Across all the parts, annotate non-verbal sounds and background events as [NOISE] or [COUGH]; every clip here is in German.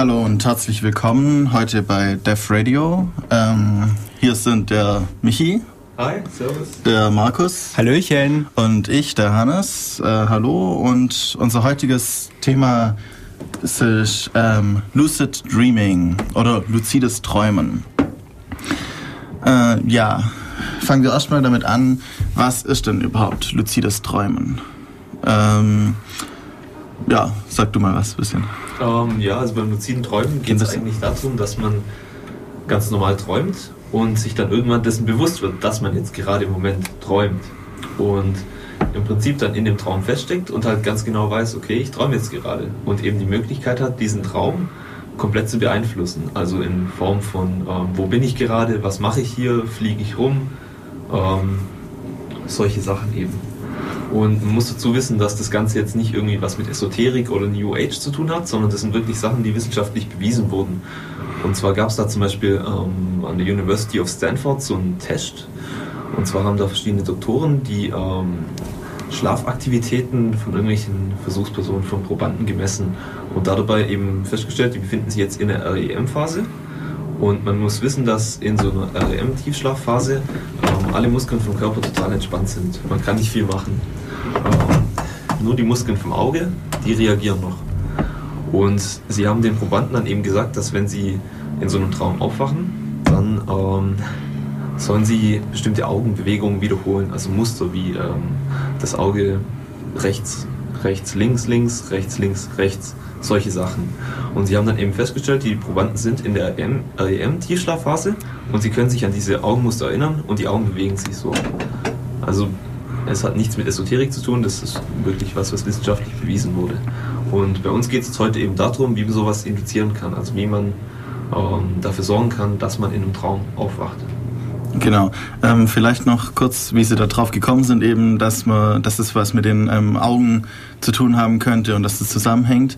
Hallo und herzlich willkommen heute bei Def Radio. Ähm, hier sind der Michi. Hi, servus. Der Markus. Hallöchen. Und ich, der Hannes. Äh, hallo. Und unser heutiges Thema ist ähm, Lucid Dreaming oder lucides Träumen. Äh, ja, fangen wir erstmal damit an, was ist denn überhaupt lucides Träumen? Ähm, ja, sag du mal was ein bisschen. Ähm, ja, also beim luziden Träumen geht es eigentlich darum, dass man ganz normal träumt und sich dann irgendwann dessen bewusst wird, dass man jetzt gerade im Moment träumt. Und im Prinzip dann in dem Traum feststeckt und halt ganz genau weiß, okay, ich träume jetzt gerade. Und eben die Möglichkeit hat, diesen Traum komplett zu beeinflussen. Also in Form von, ähm, wo bin ich gerade, was mache ich hier, fliege ich rum, ähm, solche Sachen eben. Und man muss dazu wissen, dass das Ganze jetzt nicht irgendwie was mit Esoterik oder New Age zu tun hat, sondern das sind wirklich Sachen, die wissenschaftlich bewiesen wurden. Und zwar gab es da zum Beispiel ähm, an der University of Stanford so einen Test. Und zwar haben da verschiedene Doktoren, die ähm, Schlafaktivitäten von irgendwelchen Versuchspersonen, von Probanden gemessen und dabei eben festgestellt, die befinden sich jetzt in der REM-Phase. Und man muss wissen, dass in so einer REM-Tiefschlafphase ähm, alle Muskeln vom Körper total entspannt sind. Man kann nicht viel machen. Ähm, nur die Muskeln vom Auge, die reagieren noch. Und sie haben den Probanden dann eben gesagt, dass wenn sie in so einem Traum aufwachen, dann ähm, sollen sie bestimmte Augenbewegungen wiederholen, also Muster wie ähm, das Auge rechts, rechts, links, links, rechts, links, rechts, solche Sachen. Und sie haben dann eben festgestellt, die Probanden sind in der REM-Tiefschlafphase und sie können sich an diese Augenmuster erinnern und die Augen bewegen sich so. Also es hat nichts mit Esoterik zu tun, das ist wirklich was, was wissenschaftlich bewiesen wurde. Und bei uns geht es heute eben darum, wie man sowas induzieren kann, also wie man ähm, dafür sorgen kann, dass man in einem Traum aufwacht. Genau. Ähm, vielleicht noch kurz, wie Sie da drauf gekommen sind, eben, dass man, dass es was mit den ähm, Augen zu tun haben könnte und dass das zusammenhängt.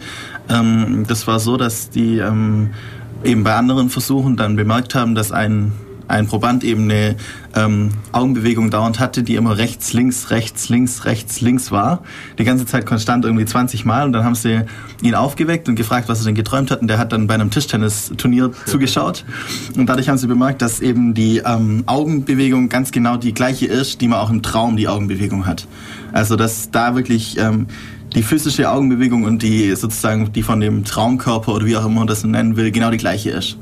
Ähm, das war so, dass die ähm, eben bei anderen Versuchen dann bemerkt haben, dass ein ein Proband eben eine ähm, Augenbewegung dauernd hatte, die immer rechts, links, rechts, links, rechts, links war. Die ganze Zeit konstant irgendwie 20 Mal. Und dann haben sie ihn aufgeweckt und gefragt, was er denn geträumt hat. Und der hat dann bei einem Tischtennisturnier zugeschaut. Und dadurch haben sie bemerkt, dass eben die ähm, Augenbewegung ganz genau die gleiche ist, die man auch im Traum die Augenbewegung hat. Also dass da wirklich ähm, die physische Augenbewegung und die sozusagen die von dem Traumkörper oder wie auch immer man das nennen will, genau die gleiche ist.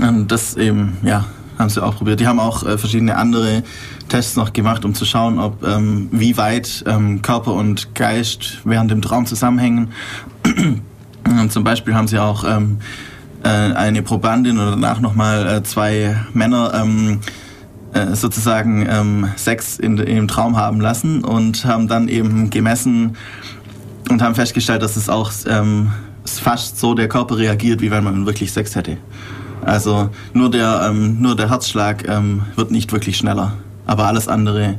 Und das eben, ja, haben sie auch probiert. Die haben auch äh, verschiedene andere Tests noch gemacht, um zu schauen, ob ähm, wie weit ähm, Körper und Geist während dem Traum zusammenhängen. [CLEARS THROAT] zum Beispiel haben sie auch ähm, äh, eine Probandin oder danach nochmal äh, zwei Männer ähm, äh, sozusagen ähm, Sex in, in dem Traum haben lassen und haben dann eben gemessen und haben festgestellt, dass es auch ähm, fast so der Körper reagiert, wie wenn man wirklich Sex hätte. Also nur der, ähm, nur der Herzschlag ähm, wird nicht wirklich schneller. Aber alles andere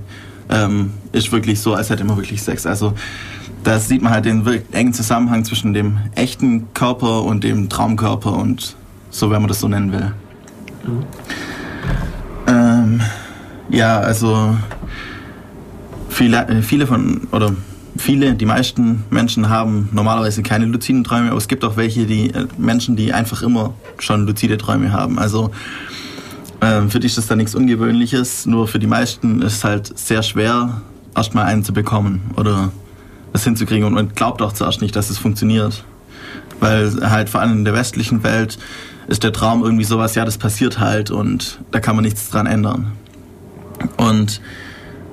ähm, ist wirklich so, als hätte man wirklich Sex. Also da sieht man halt den engen Zusammenhang zwischen dem echten Körper und dem Traumkörper und so, wenn man das so nennen will. Mhm. Ähm, ja, also viele, äh, viele von, oder viele, die meisten Menschen haben normalerweise keine luziden Träume, aber es gibt auch welche, die äh, Menschen, die einfach immer schon luzide Träume haben. Also äh, für dich ist das da nichts Ungewöhnliches, nur für die meisten ist es halt sehr schwer, erstmal einen zu bekommen oder das hinzukriegen und man glaubt auch zuerst nicht, dass es funktioniert. Weil halt vor allem in der westlichen Welt ist der Traum irgendwie sowas, ja, das passiert halt und da kann man nichts dran ändern. Und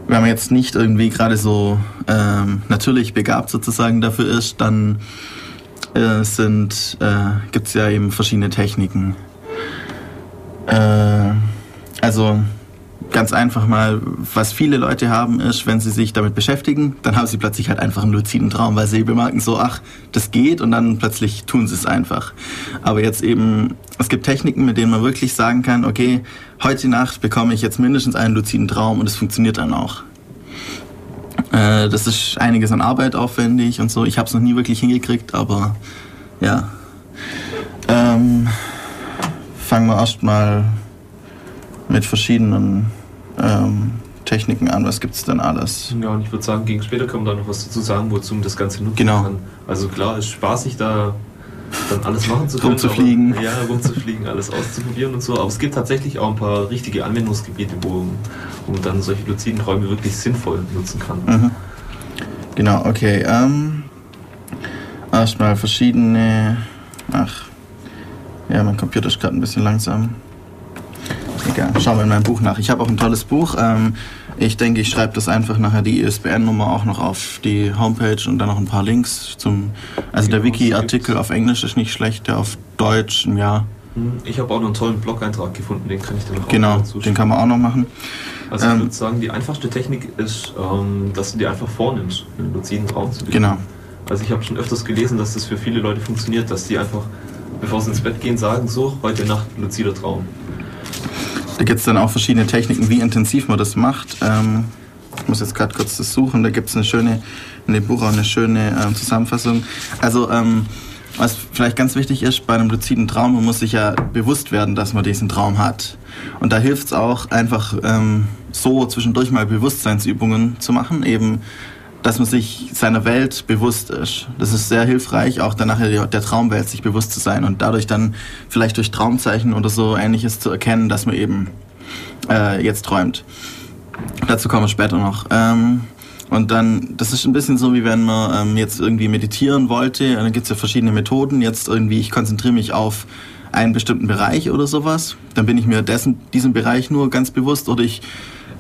wenn man jetzt nicht irgendwie gerade so ähm, natürlich begabt sozusagen dafür ist, dann äh, sind, äh, gibt es ja eben verschiedene Techniken. Äh, also ganz einfach mal, was viele Leute haben, ist, wenn sie sich damit beschäftigen, dann haben sie plötzlich halt einfach einen luziden Traum, weil sie bemerken so, ach, das geht und dann plötzlich tun sie es einfach. Aber jetzt eben, es gibt Techniken, mit denen man wirklich sagen kann, okay, heute Nacht bekomme ich jetzt mindestens einen luziden Traum und es funktioniert dann auch. Äh, das ist einiges an Arbeit aufwendig und so. Ich habe es noch nie wirklich hingekriegt, aber ja. Ähm, fangen wir erstmal mit verschiedenen ähm, Techniken an. Was gibt es denn alles? Ja, und ich würde sagen, gegen später können wir da noch was dazu sagen, wozu man das Ganze nutzen genau. kann. Also klar, ist spaßig da dann alles machen zu können. Rumzufliegen. Aber, ja, rumzufliegen, alles auszuprobieren und so. Aber es gibt tatsächlich auch ein paar richtige Anwendungsgebiete, wo, wo man dann solche luziden Träume wirklich sinnvoll nutzen kann. Mhm. Genau, okay. Ähm, erstmal verschiedene. Ach. Ja, mein Computer ist gerade ein bisschen langsam. Egal, schauen wir in meinem Buch nach. Ich habe auch ein tolles Buch. Ähm, ich denke, ich schreibe das einfach nachher die ISBN-Nummer auch noch auf die Homepage und dann noch ein paar Links zum. Also der Wiki-Artikel auf Englisch ist nicht schlecht, der auf Deutsch, ja. Hm, Ich habe auch noch einen tollen Blog-Eintrag gefunden, den kann ich dir noch Genau, auch dazu den kann man auch noch machen. Also ich ähm, würde sagen, die einfachste Technik ist, ähm, dass du dir einfach vornimmst, einen luziden Traum zu beginnen. Genau. Also ich habe schon öfters gelesen, dass das für viele Leute funktioniert, dass die einfach, bevor sie ins Bett gehen, sagen, so, heute Nacht luzider Traum. Da gibt es dann auch verschiedene Techniken, wie intensiv man das macht. Ähm, ich muss jetzt gerade kurz das suchen. Da gibt es eine schöne, in dem Buch auch eine schöne ähm, Zusammenfassung. Also, ähm, was vielleicht ganz wichtig ist bei einem luziden Traum, man muss sich ja bewusst werden, dass man diesen Traum hat. Und da hilft es auch einfach ähm, so zwischendurch mal Bewusstseinsübungen zu machen, eben dass man sich seiner Welt bewusst ist. Das ist sehr hilfreich, auch dann nachher der Traumwelt sich bewusst zu sein und dadurch dann vielleicht durch Traumzeichen oder so ähnliches zu erkennen, dass man eben äh, jetzt träumt. Dazu kommen wir später noch. Ähm, und dann, das ist ein bisschen so, wie wenn man ähm, jetzt irgendwie meditieren wollte. Dann gibt es ja verschiedene Methoden. Jetzt irgendwie, ich konzentriere mich auf einen bestimmten Bereich oder sowas. Dann bin ich mir dessen, diesem Bereich nur ganz bewusst oder ich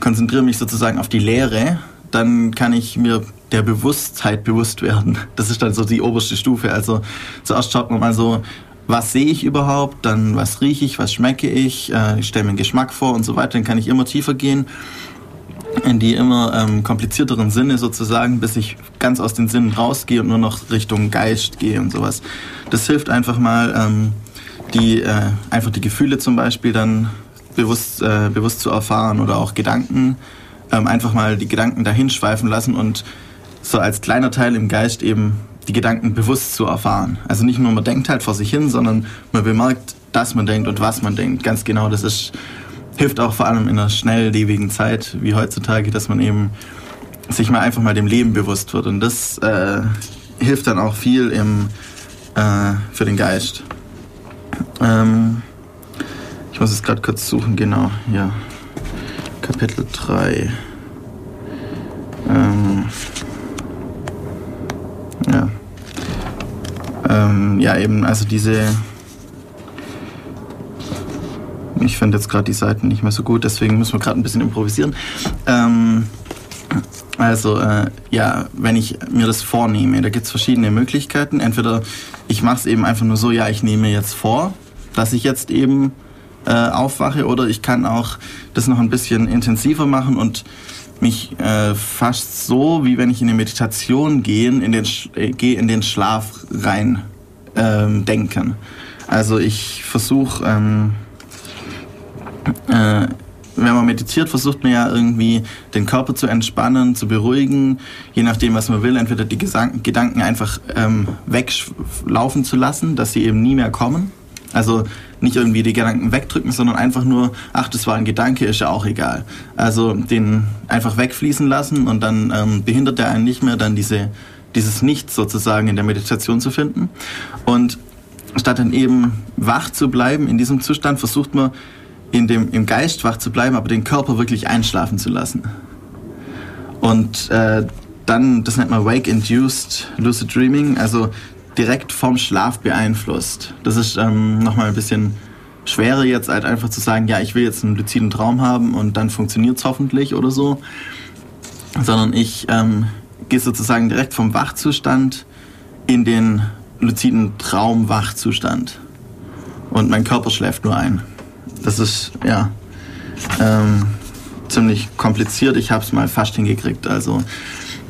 konzentriere mich sozusagen auf die Lehre. Dann kann ich mir der Bewusstheit bewusst werden. Das ist dann so die oberste Stufe. Also zuerst schaut man mal so, was sehe ich überhaupt, dann was rieche ich, was schmecke ich, äh, ich stelle mir einen Geschmack vor und so weiter. Dann kann ich immer tiefer gehen in die immer ähm, komplizierteren Sinne sozusagen, bis ich ganz aus den Sinnen rausgehe und nur noch Richtung Geist gehe und sowas. Das hilft einfach mal, ähm, die, äh, einfach die Gefühle zum Beispiel dann bewusst, äh, bewusst zu erfahren oder auch Gedanken, ähm, einfach mal die Gedanken dahin schweifen lassen und so als kleiner Teil im Geist eben die Gedanken bewusst zu erfahren. Also nicht nur man denkt halt vor sich hin, sondern man bemerkt, dass man denkt und was man denkt. Ganz genau, das ist hilft auch vor allem in einer schnelllebigen Zeit wie heutzutage, dass man eben sich mal einfach mal dem Leben bewusst wird. Und das äh, hilft dann auch viel im, äh, für den Geist. Ähm, ich muss es gerade kurz suchen, genau, ja. Kapitel 3. Ähm, ja. Ähm, ja, eben, also diese ich finde jetzt gerade die Seiten nicht mehr so gut, deswegen müssen wir gerade ein bisschen improvisieren. Ähm, also, äh, ja, wenn ich mir das vornehme, da gibt es verschiedene Möglichkeiten. Entweder ich mache es eben einfach nur so, ja, ich nehme jetzt vor, dass ich jetzt eben äh, aufwache, oder ich kann auch das noch ein bisschen intensiver machen und mich äh, fast so, wie wenn ich in eine Meditation gehe, in den, äh, gehe in den Schlaf rein ähm, denken. Also ich versuche... Ähm, äh, wenn man meditiert, versucht man ja irgendwie den Körper zu entspannen, zu beruhigen, je nachdem, was man will, entweder die Gesang Gedanken einfach ähm, weglaufen zu lassen, dass sie eben nie mehr kommen. Also nicht irgendwie die Gedanken wegdrücken, sondern einfach nur, ach, das war ein Gedanke, ist ja auch egal. Also den einfach wegfließen lassen und dann ähm, behindert er einen nicht mehr, dann diese, dieses Nichts sozusagen in der Meditation zu finden. Und statt dann eben wach zu bleiben in diesem Zustand, versucht man in dem, im Geist wach zu bleiben, aber den Körper wirklich einschlafen zu lassen. Und äh, dann, das nennt man Wake-Induced Lucid Dreaming, also direkt vom Schlaf beeinflusst. Das ist ähm, nochmal ein bisschen schwerer jetzt, halt einfach zu sagen, ja, ich will jetzt einen luziden Traum haben und dann funktioniert es hoffentlich oder so. Sondern ich ähm, gehe sozusagen direkt vom Wachzustand in den luziden Traumwachzustand. Und mein Körper schläft nur ein. Das ist, ja, ähm, ziemlich kompliziert. Ich habe es mal fast hingekriegt. Also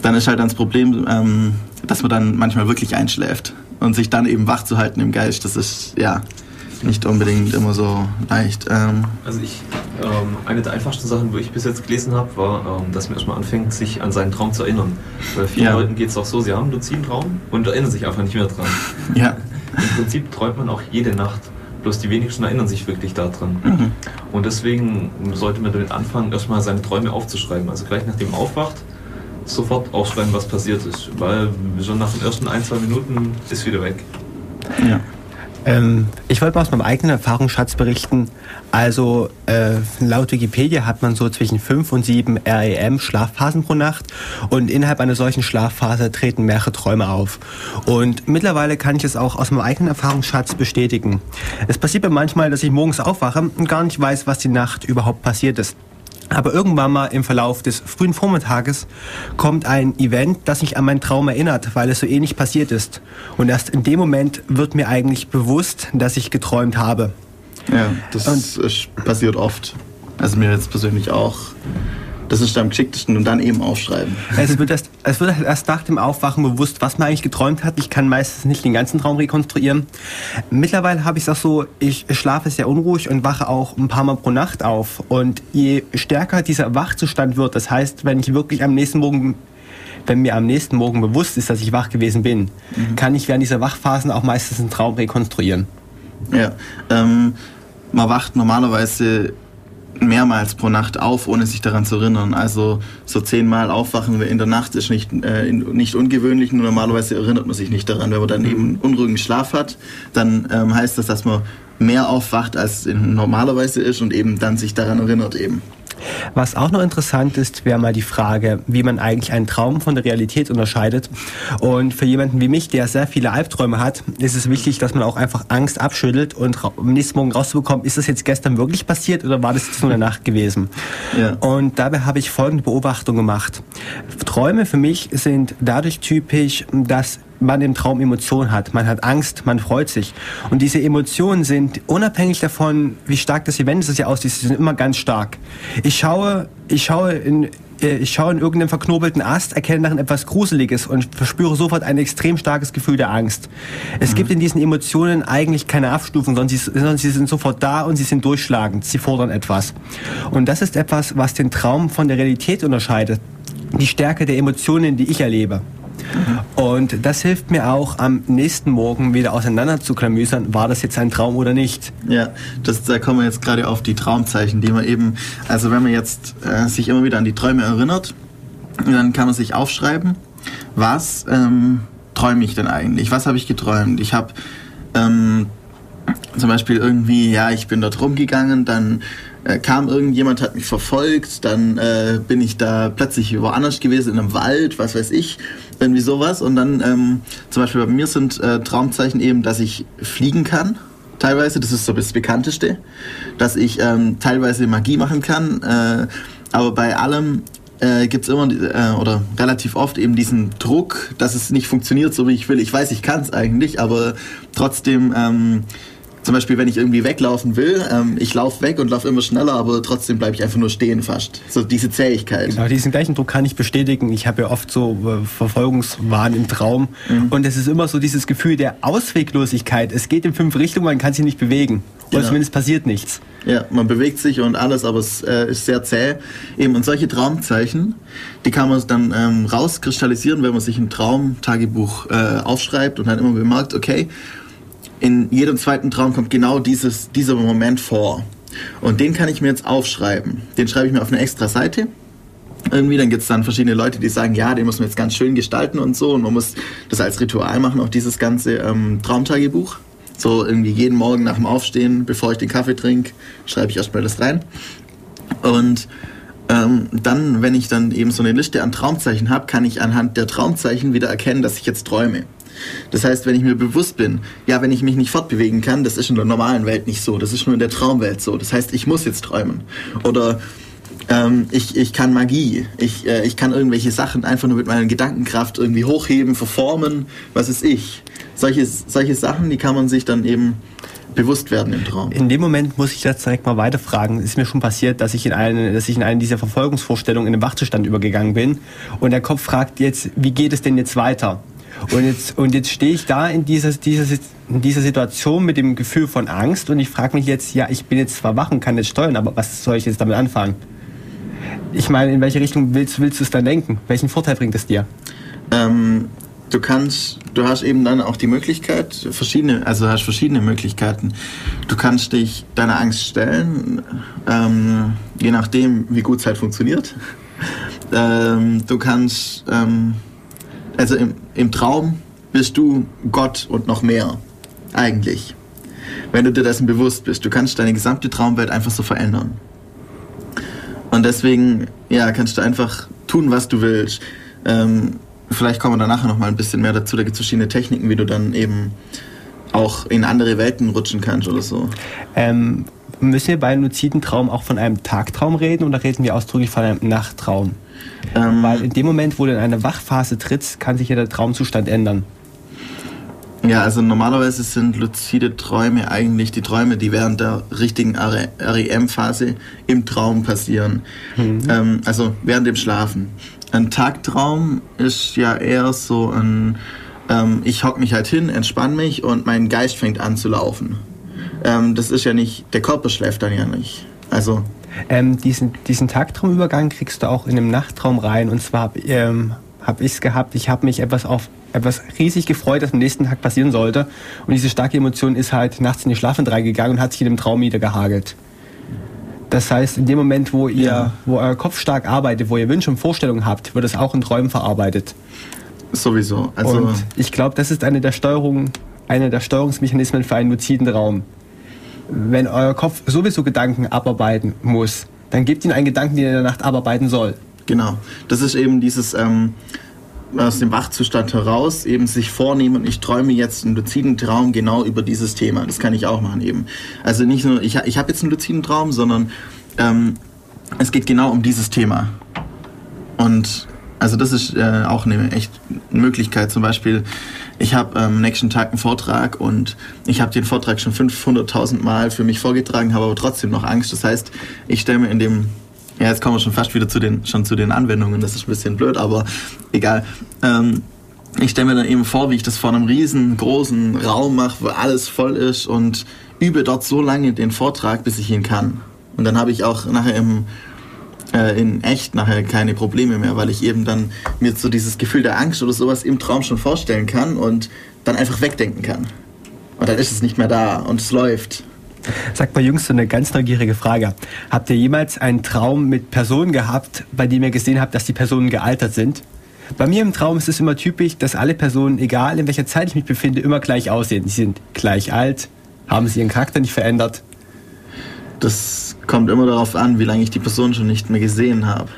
dann ist halt das Problem, ähm, dass man dann manchmal wirklich einschläft und sich dann eben wach zu halten im Geist. Das ist ja nicht unbedingt immer so leicht. Ähm, Also ich, ähm, eine der einfachsten Sachen, wo ich bis jetzt gelesen habe, war, ähm, dass man erstmal anfängt, sich an seinen Traum zu erinnern. Bei vielen Ja. Leuten geht es auch so, sie haben einen luziden Traum und erinnern sich einfach nicht mehr dran. [LAUGHS] ja, Im Prinzip träumt man auch jede Nacht. Bloß die wenigsten erinnern sich wirklich daran. Mhm. Und deswegen sollte man damit anfangen, erstmal seine Träume aufzuschreiben. Also gleich nachdem man aufwacht, sofort aufschreiben, was passiert ist. Weil schon nach den ersten ein, zwei Minuten ist wieder weg. ja. Ähm, ich wollte mal aus meinem eigenen Erfahrungsschatz berichten. Also äh, laut Wikipedia hat man so zwischen 5 und 7 REM Schlafphasen pro Nacht und innerhalb einer solchen Schlafphase treten mehrere Träume auf. Und mittlerweile kann ich es auch aus meinem eigenen Erfahrungsschatz bestätigen. Es passiert mir manchmal, dass ich morgens aufwache und gar nicht weiß, was die Nacht überhaupt passiert ist. Aber irgendwann mal im Verlauf des frühen Vormittages kommt ein Event, das mich an meinen Traum erinnert, weil es so ähnlich passiert ist. Und erst in dem Moment wird mir eigentlich bewusst, dass ich geträumt habe. Ja, das Und passiert oft. Also mir jetzt persönlich auch. Das ist am geschicktesten und dann eben aufschreiben. Es wird, erst, es wird erst nach dem Aufwachen bewusst, was man eigentlich geträumt hat. Ich kann meistens nicht den ganzen Traum rekonstruieren. Mittlerweile habe ich es auch so, ich schlafe sehr unruhig und wache auch ein paar Mal pro Nacht auf. Und je stärker dieser Wachzustand wird, das heißt, wenn ich wirklich am nächsten Morgen wenn mir am nächsten Morgen bewusst ist, dass ich wach gewesen bin, mhm. kann ich während dieser Wachphasen auch meistens einen Traum rekonstruieren. Ja, ähm, man wacht normalerweise mehrmals pro Nacht auf, ohne sich daran zu erinnern. Also so zehnmal aufwachen in der Nacht ist nicht, äh, nicht ungewöhnlich, nur normalerweise erinnert man sich nicht daran. Wenn man dann eben mhm. unruhigen Schlaf hat, dann ähm, heißt das, dass man mehr aufwacht, als normalerweise ist und eben dann sich daran erinnert eben. Was auch noch interessant ist, wäre mal die Frage, wie man eigentlich einen Traum von der Realität unterscheidet. Und für jemanden wie mich, der sehr viele Albträume hat, ist es wichtig, dass man auch einfach Angst abschüttelt und am nächsten Morgen rauszubekommen, ist das jetzt gestern wirklich passiert oder war das jetzt nur eine Nacht gewesen? Ja. Und dabei habe ich folgende Beobachtung gemacht. Träume für mich sind dadurch typisch, dass man im Traum Emotionen hat. Man hat Angst, man freut sich. Und diese Emotionen sind unabhängig davon, wie stark das Event ist, ja aussieht, sind immer ganz stark. Ich schaue, ich schaue in, äh, ich schaue in irgendeinem verknobelten Ast, erkenne darin etwas Gruseliges und verspüre sofort ein extrem starkes Gefühl der Angst. Es mhm. gibt in diesen Emotionen eigentlich keine Abstufung, sondern sie, sondern sie sind sofort da und sie sind durchschlagend. Sie fordern etwas. Und das ist etwas, was den Traum von der Realität unterscheidet. Die Stärke der Emotionen, die ich erlebe. Und das hilft mir auch am nächsten Morgen wieder auseinander zu klamüsern, war das jetzt ein Traum oder nicht. Ja, das, da kommen wir jetzt gerade auf die Traumzeichen, die man eben, also wenn man jetzt äh, sich immer wieder an die Träume erinnert, dann kann man sich aufschreiben, was ähm, träume ich denn eigentlich? Was habe ich geträumt? Ich habe ähm, zum Beispiel irgendwie, ja, ich bin dort rumgegangen, dann äh, kam irgendjemand, hat mich verfolgt, dann äh, bin ich da plötzlich woanders gewesen, in einem Wald, was weiß ich, irgendwie sowas. Und dann ähm, zum Beispiel bei mir sind äh, Traumzeichen eben, dass ich fliegen kann. Teilweise, das ist so das Bekannteste, dass ich ähm, teilweise Magie machen kann, äh, aber bei allem äh, gibt es immer äh, oder relativ oft eben diesen Druck, dass es nicht funktioniert so wie ich will. Ich weiß, ich kann es eigentlich, aber trotzdem ähm, zum Beispiel, wenn ich irgendwie weglaufen will, ähm, ich laufe weg und laufe immer schneller, aber trotzdem bleibe ich einfach nur stehen fast. So diese Zähigkeit. Genau, diesen gleichen Druck kann ich bestätigen. Ich habe ja oft so äh, Verfolgungswahn im Traum mhm. und es ist immer so dieses Gefühl der Ausweglosigkeit. Es geht in fünf Richtungen, man kann sich nicht bewegen. Oder genau. zumindest passiert nichts. Ja, man bewegt sich und alles, aber es äh, ist sehr zäh. Eben, und solche Traumzeichen, die kann man dann ähm, rauskristallisieren, wenn man sich ein Traumtagebuch äh, aufschreibt und dann immer bemerkt, okay, in jedem zweiten Traum kommt genau dieses, dieser Moment vor. Und den kann ich mir jetzt aufschreiben. Den schreibe ich mir auf eine extra Seite. Irgendwie, dann gibt es dann verschiedene Leute, die sagen, ja, den muss man jetzt ganz schön gestalten und so. Und man muss das als Ritual machen, auch dieses ganze ähm, Traumtagebuch. So irgendwie jeden Morgen nach dem Aufstehen, bevor ich den Kaffee trinke, schreibe ich erstmal das rein. Und ähm, dann, wenn ich dann eben so eine Liste an Traumzeichen habe, kann ich anhand der Traumzeichen wieder erkennen, dass ich jetzt träume. Das heißt, wenn ich mir bewusst bin, ja, wenn ich mich nicht fortbewegen kann, das ist in der normalen Welt nicht so, das ist nur in der Traumwelt so. Das heißt, ich muss jetzt träumen. Oder ähm, ich, ich kann Magie, ich, äh, ich kann irgendwelche Sachen einfach nur mit meiner Gedankenkraft irgendwie hochheben, verformen, was ist ich. Solche, solche Sachen, die kann man sich dann eben bewusst werden im Traum. In dem Moment muss ich das direkt mal weiterfragen. Es ist mir schon passiert, dass ich in eine, dass ich in eine dieser Verfolgungsvorstellungen in den Wachzustand übergegangen bin und der Kopf fragt jetzt, wie geht es denn jetzt weiter? Und jetzt, und jetzt stehe ich da in dieser, dieser, in dieser Situation mit dem Gefühl von Angst und ich frage mich jetzt, ja, ich bin jetzt zwar wach und kann jetzt steuern, aber was soll ich jetzt damit anfangen? Ich meine, in welche Richtung willst, willst du es dann denken? Welchen Vorteil bringt es dir? Ähm, du kannst, du hast eben dann auch die Möglichkeit, verschiedene, also hast verschiedene Möglichkeiten. Du kannst dich deiner Angst stellen, ähm, je nachdem, wie gut es halt funktioniert. Ähm, du kannst ähm, also im, im Traum bist du Gott und noch mehr, eigentlich. wenn du dir dessen bewusst bist. Du kannst deine gesamte Traumwelt einfach so verändern. Und deswegen, ja, kannst du einfach tun, was du willst. Ähm, vielleicht kommen wir da nachher noch mal ein bisschen mehr dazu. Da gibt es verschiedene Techniken, wie du dann eben auch in andere Welten rutschen kannst oder so. Ähm, müssen wir bei einem luziden Traum auch von einem Tagtraum reden oder reden wir ausdrücklich von einem Nachttraum? Ähm, Weil in dem Moment, wo du in eine Wachphase trittst, kann sich ja der Traumzustand ändern. Ja, also normalerweise sind luzide Träume eigentlich die Träume, die während der richtigen REM-Phase im Traum passieren. Mhm. Ähm, also während dem Schlafen. Ein Tagtraum ist ja eher so ein, ähm, ich hock mich halt hin, entspann mich und mein Geist fängt an zu laufen. Ähm, das ist ja nicht, der Körper schläft dann ja nicht. Also. Ähm, diesen, diesen Tagtraumübergang kriegst du auch in einem Nachttraum rein. Und zwar ähm, habe ich es gehabt, ich habe mich etwas auf etwas riesig gefreut, das am nächsten Tag passieren sollte. Und diese starke Emotion ist halt nachts in die Schlafend reingegangen und hat sich in dem Traum wieder gehagelt. Das heißt, in dem Moment, wo ihr, ja. wo euer Kopf stark arbeitet, wo ihr Wünsche und Vorstellungen habt, wird es auch in Träumen verarbeitet. Sowieso. Also und ich glaube, das ist eine der Steuerungen, einer der Steuerungsmechanismen für einen luziden Raum. Wenn euer Kopf sowieso Gedanken abarbeiten muss, dann gebt ihm einen Gedanken, den er in der Nacht abarbeiten soll. Genau. Das ist eben dieses ähm, aus dem Wachzustand heraus eben sich vornehmen, ich träume jetzt einen luziden Traum genau über dieses Thema. Das kann ich auch machen eben. Also nicht nur, ich, ich habe jetzt einen luziden Traum, sondern ähm, es geht genau um dieses Thema. Und also das ist äh, auch eine echt Möglichkeit. Zum Beispiel, ich habe am ähm, nächsten Tag einen Vortrag und ich habe den Vortrag schon 500.000 Mal für mich vorgetragen, habe aber trotzdem noch Angst. Das heißt, ich stelle mir in dem ja, jetzt kommen wir schon fast wieder zu den, schon zu den Anwendungen. Das ist ein bisschen blöd, aber egal. Ähm, ich stelle mir dann eben vor, wie ich das vor einem riesengroßen Raum mache, wo alles voll ist und übe dort so lange den Vortrag, bis ich ihn kann. Und dann habe ich auch nachher im, äh, in echt nachher keine Probleme mehr, weil ich eben dann mir so dieses Gefühl der Angst oder sowas im Traum schon vorstellen kann und dann einfach wegdenken kann. Und dann ist es nicht mehr da und es läuft. Sag mal, Jungs, so eine ganz neugierige Frage. Habt ihr jemals einen Traum mit Personen gehabt, bei dem ihr gesehen habt, dass die Personen gealtert sind? Bei mir im Traum ist es immer typisch, dass alle Personen, egal in welcher Zeit ich mich befinde, immer gleich aussehen. Sie sind gleich alt, haben sie ihren Charakter nicht verändert. Das kommt immer darauf an, wie lange ich die Person schon nicht mehr gesehen habe.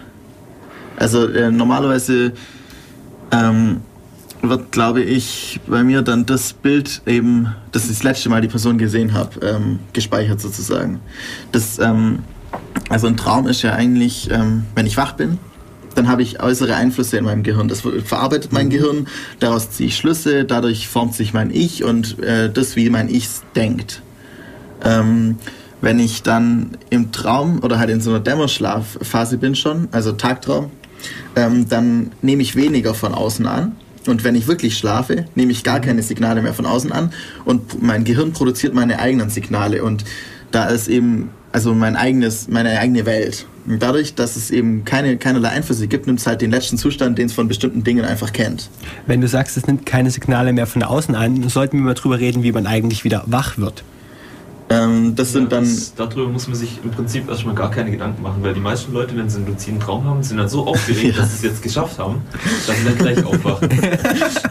Also äh, normalerweise ähm, wird, glaube ich, bei mir dann das Bild eben, das ich das letzte Mal die Person gesehen habe, ähm, gespeichert sozusagen. Das, ähm, also ein Traum ist ja eigentlich, ähm, wenn ich wach bin, dann habe ich äußere Einflüsse in meinem Gehirn. Das verarbeitet mein mhm. Gehirn, daraus ziehe ich Schlüsse, dadurch formt sich mein Ich und äh, das, wie mein Ich denkt. Ähm, wenn ich dann im Traum oder halt in so einer Dämmerschlafphase bin schon, also Tagtraum, ähm, dann nehme ich weniger von außen an und wenn ich wirklich schlafe, nehme ich gar keine Signale mehr von außen an und mein Gehirn produziert meine eigenen Signale und da ist eben also mein eigenes, meine eigene Welt. Und dadurch, dass es eben keine, keinerlei Einflüsse gibt, nimmt es halt den letzten Zustand, den es von bestimmten Dingen einfach kennt. Wenn du sagst, es nimmt keine Signale mehr von außen an, sollten wir mal drüber reden, wie man eigentlich wieder wach wird. Ähm, das sind dann. Das, darüber muss man sich im Prinzip erstmal gar keine Gedanken machen, weil die meisten Leute, wenn sie einen luziden Traum haben, sind dann so aufgeregt, [LAUGHS] ja. dass sie es jetzt geschafft haben, dass sie dann gleich aufwachen. [LAUGHS]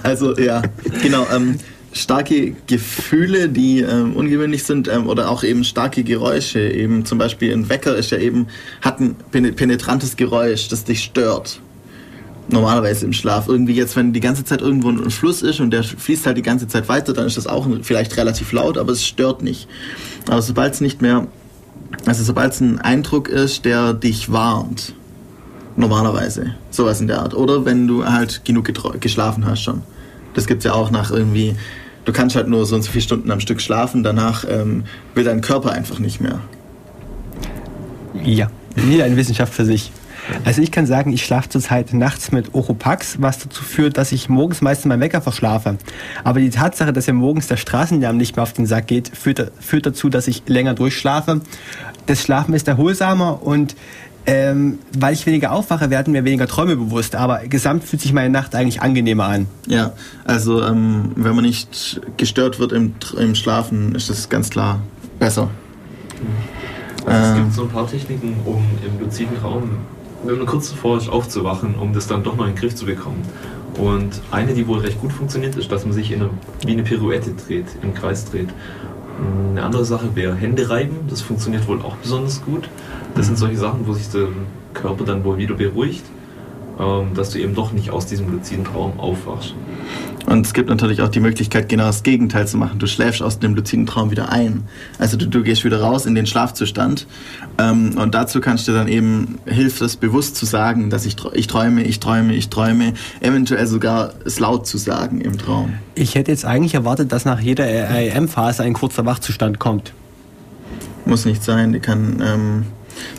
Also ja, genau. Ähm, starke Gefühle, die ähm, ungewöhnlich sind, ähm, oder auch eben starke Geräusche. Eben zum Beispiel ein Wecker ist ja eben, hat ein penetrantes Geräusch, das dich stört normalerweise im Schlaf. Irgendwie jetzt, wenn die ganze Zeit irgendwo ein Fluss ist und der fließt halt die ganze Zeit weiter, dann ist das auch vielleicht relativ laut, aber es stört nicht. Aber sobald es nicht mehr, also sobald es ein Eindruck ist, der dich warnt, normalerweise, sowas in der Art. Oder wenn du halt genug geschlafen hast schon. Das gibt es ja auch nach irgendwie, du kannst halt nur so und so viele Stunden am Stück schlafen, danach ähm, will dein Körper einfach nicht mehr. Ja, wieder eine Wissenschaft für sich. Also ich kann sagen, ich schlafe zurzeit nachts mit Oropax, was dazu führt, dass ich morgens meistens meinen Wecker verschlafe. Aber die Tatsache, dass mir morgens der Straßenlärm nicht mehr auf den Sack geht, führt, führt dazu, dass ich länger durchschlafe. Das Schlafen ist erholsamer und ähm, weil ich weniger aufwache, werden mir weniger Träume bewusst. Aber gesamt fühlt sich meine Nacht eigentlich angenehmer an. Ja, also ähm, wenn man nicht gestört wird im, im Schlafen, ist das ganz klar besser. Also es gibt so ein paar Techniken, um im luziden Raum wenn man kurz davor aufzuwachen, um das dann doch noch in den Griff zu bekommen. Und eine, die wohl recht gut funktioniert, ist, dass man sich in eine, wie eine Pirouette dreht, im Kreis dreht. Eine andere Sache wäre Hände reiben. Das funktioniert wohl auch besonders gut. Das sind solche Sachen, wo sich der Körper dann wohl wieder beruhigt, ähm, dass du eben doch nicht aus diesem luziden Traum aufwachst. Und es gibt natürlich auch die Möglichkeit, genau das Gegenteil zu machen. Du schläfst aus dem luziden Traum wieder ein. Also du, du gehst wieder raus in den Schlafzustand. Ähm, und dazu kannst du dann eben, hilft es bewusst zu sagen, dass ich, ich träume, ich träume, ich träume. Eventuell sogar es laut zu sagen im Traum. Ich hätte jetzt eigentlich erwartet, dass nach jeder REM-Phase ein kurzer Wachzustand kommt. Muss nicht sein. Die kann, ähm,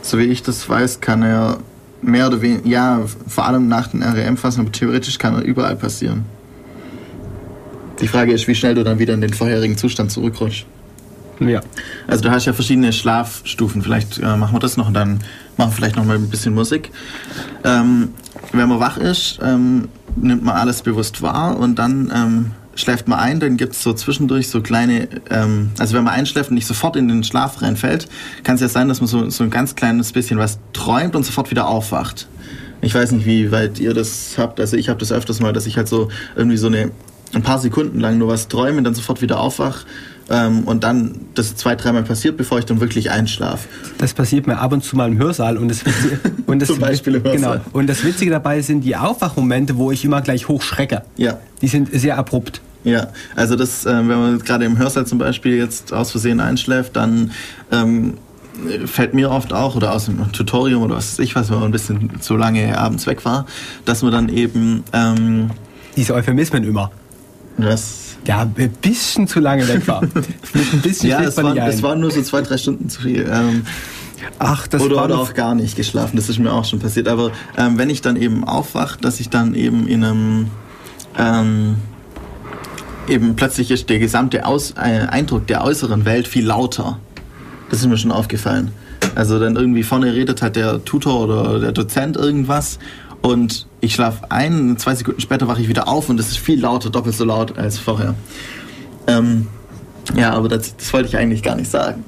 so wie ich das weiß, kann er mehr oder weniger, ja, vor allem nach den REM-Phasen, aber theoretisch kann er überall passieren. Die Frage ist, wie schnell du dann wieder in den vorherigen Zustand zurückrutschst. Ja. Also du hast ja verschiedene Schlafstufen. Vielleicht äh, machen wir das noch und dann machen wir vielleicht noch mal ein bisschen Musik. Ähm, wenn man wach ist, ähm, nimmt man alles bewusst wahr und dann ähm, schläft man ein. Dann gibt es so zwischendurch so kleine, ähm, also wenn man einschläft und nicht sofort in den Schlaf reinfällt, kann es ja sein, dass man so, so ein ganz kleines bisschen was träumt und sofort wieder aufwacht. Ich weiß nicht, wie weit ihr das habt. Also ich habe das öfters mal, dass ich halt so irgendwie so eine ein paar Sekunden lang nur was träume, dann sofort wieder aufwach ähm, und dann das zwei, dreimal passiert, bevor ich dann wirklich einschlafe. Das passiert mir ab und zu mal im Hörsaal und das, Witzige, [LAUGHS] und das, Zum Beispiel im Hörsaal. Genau, und das Witzige dabei sind die Aufwachmomente, wo ich immer gleich hochschrecke. Ja. Die sind sehr abrupt. Ja, also das, äh, wenn man gerade im Hörsaal zum Beispiel jetzt aus Versehen einschläft, dann ähm, fällt mir oft auch, oder aus dem Tutorium oder was weiß ich was, wenn man ein bisschen zu lange abends weg war, dass man dann eben... Ähm, Diese Euphemismen immer. Was? Ja, ein bisschen zu lange weg war. [LAUGHS] Ein bisschen ja, es, war, es waren nur so zwei, drei Stunden zu viel. Ähm, Ach, das oder, war oder auch gar nicht geschlafen, das ist mir auch schon passiert. Aber ähm, wenn ich dann eben aufwache, dass ich dann eben in einem... Ähm, eben plötzlich ist der gesamte Aus, äh, Eindruck der äußeren Welt viel lauter. Das ist mir schon aufgefallen. Also dann irgendwie vorne redet halt der Tutor oder der Dozent irgendwas und ich schlafe ein, zwei Sekunden später wache ich wieder auf und es ist viel lauter, doppelt so laut als vorher. Ähm, ja, aber das, das wollte ich eigentlich gar nicht sagen.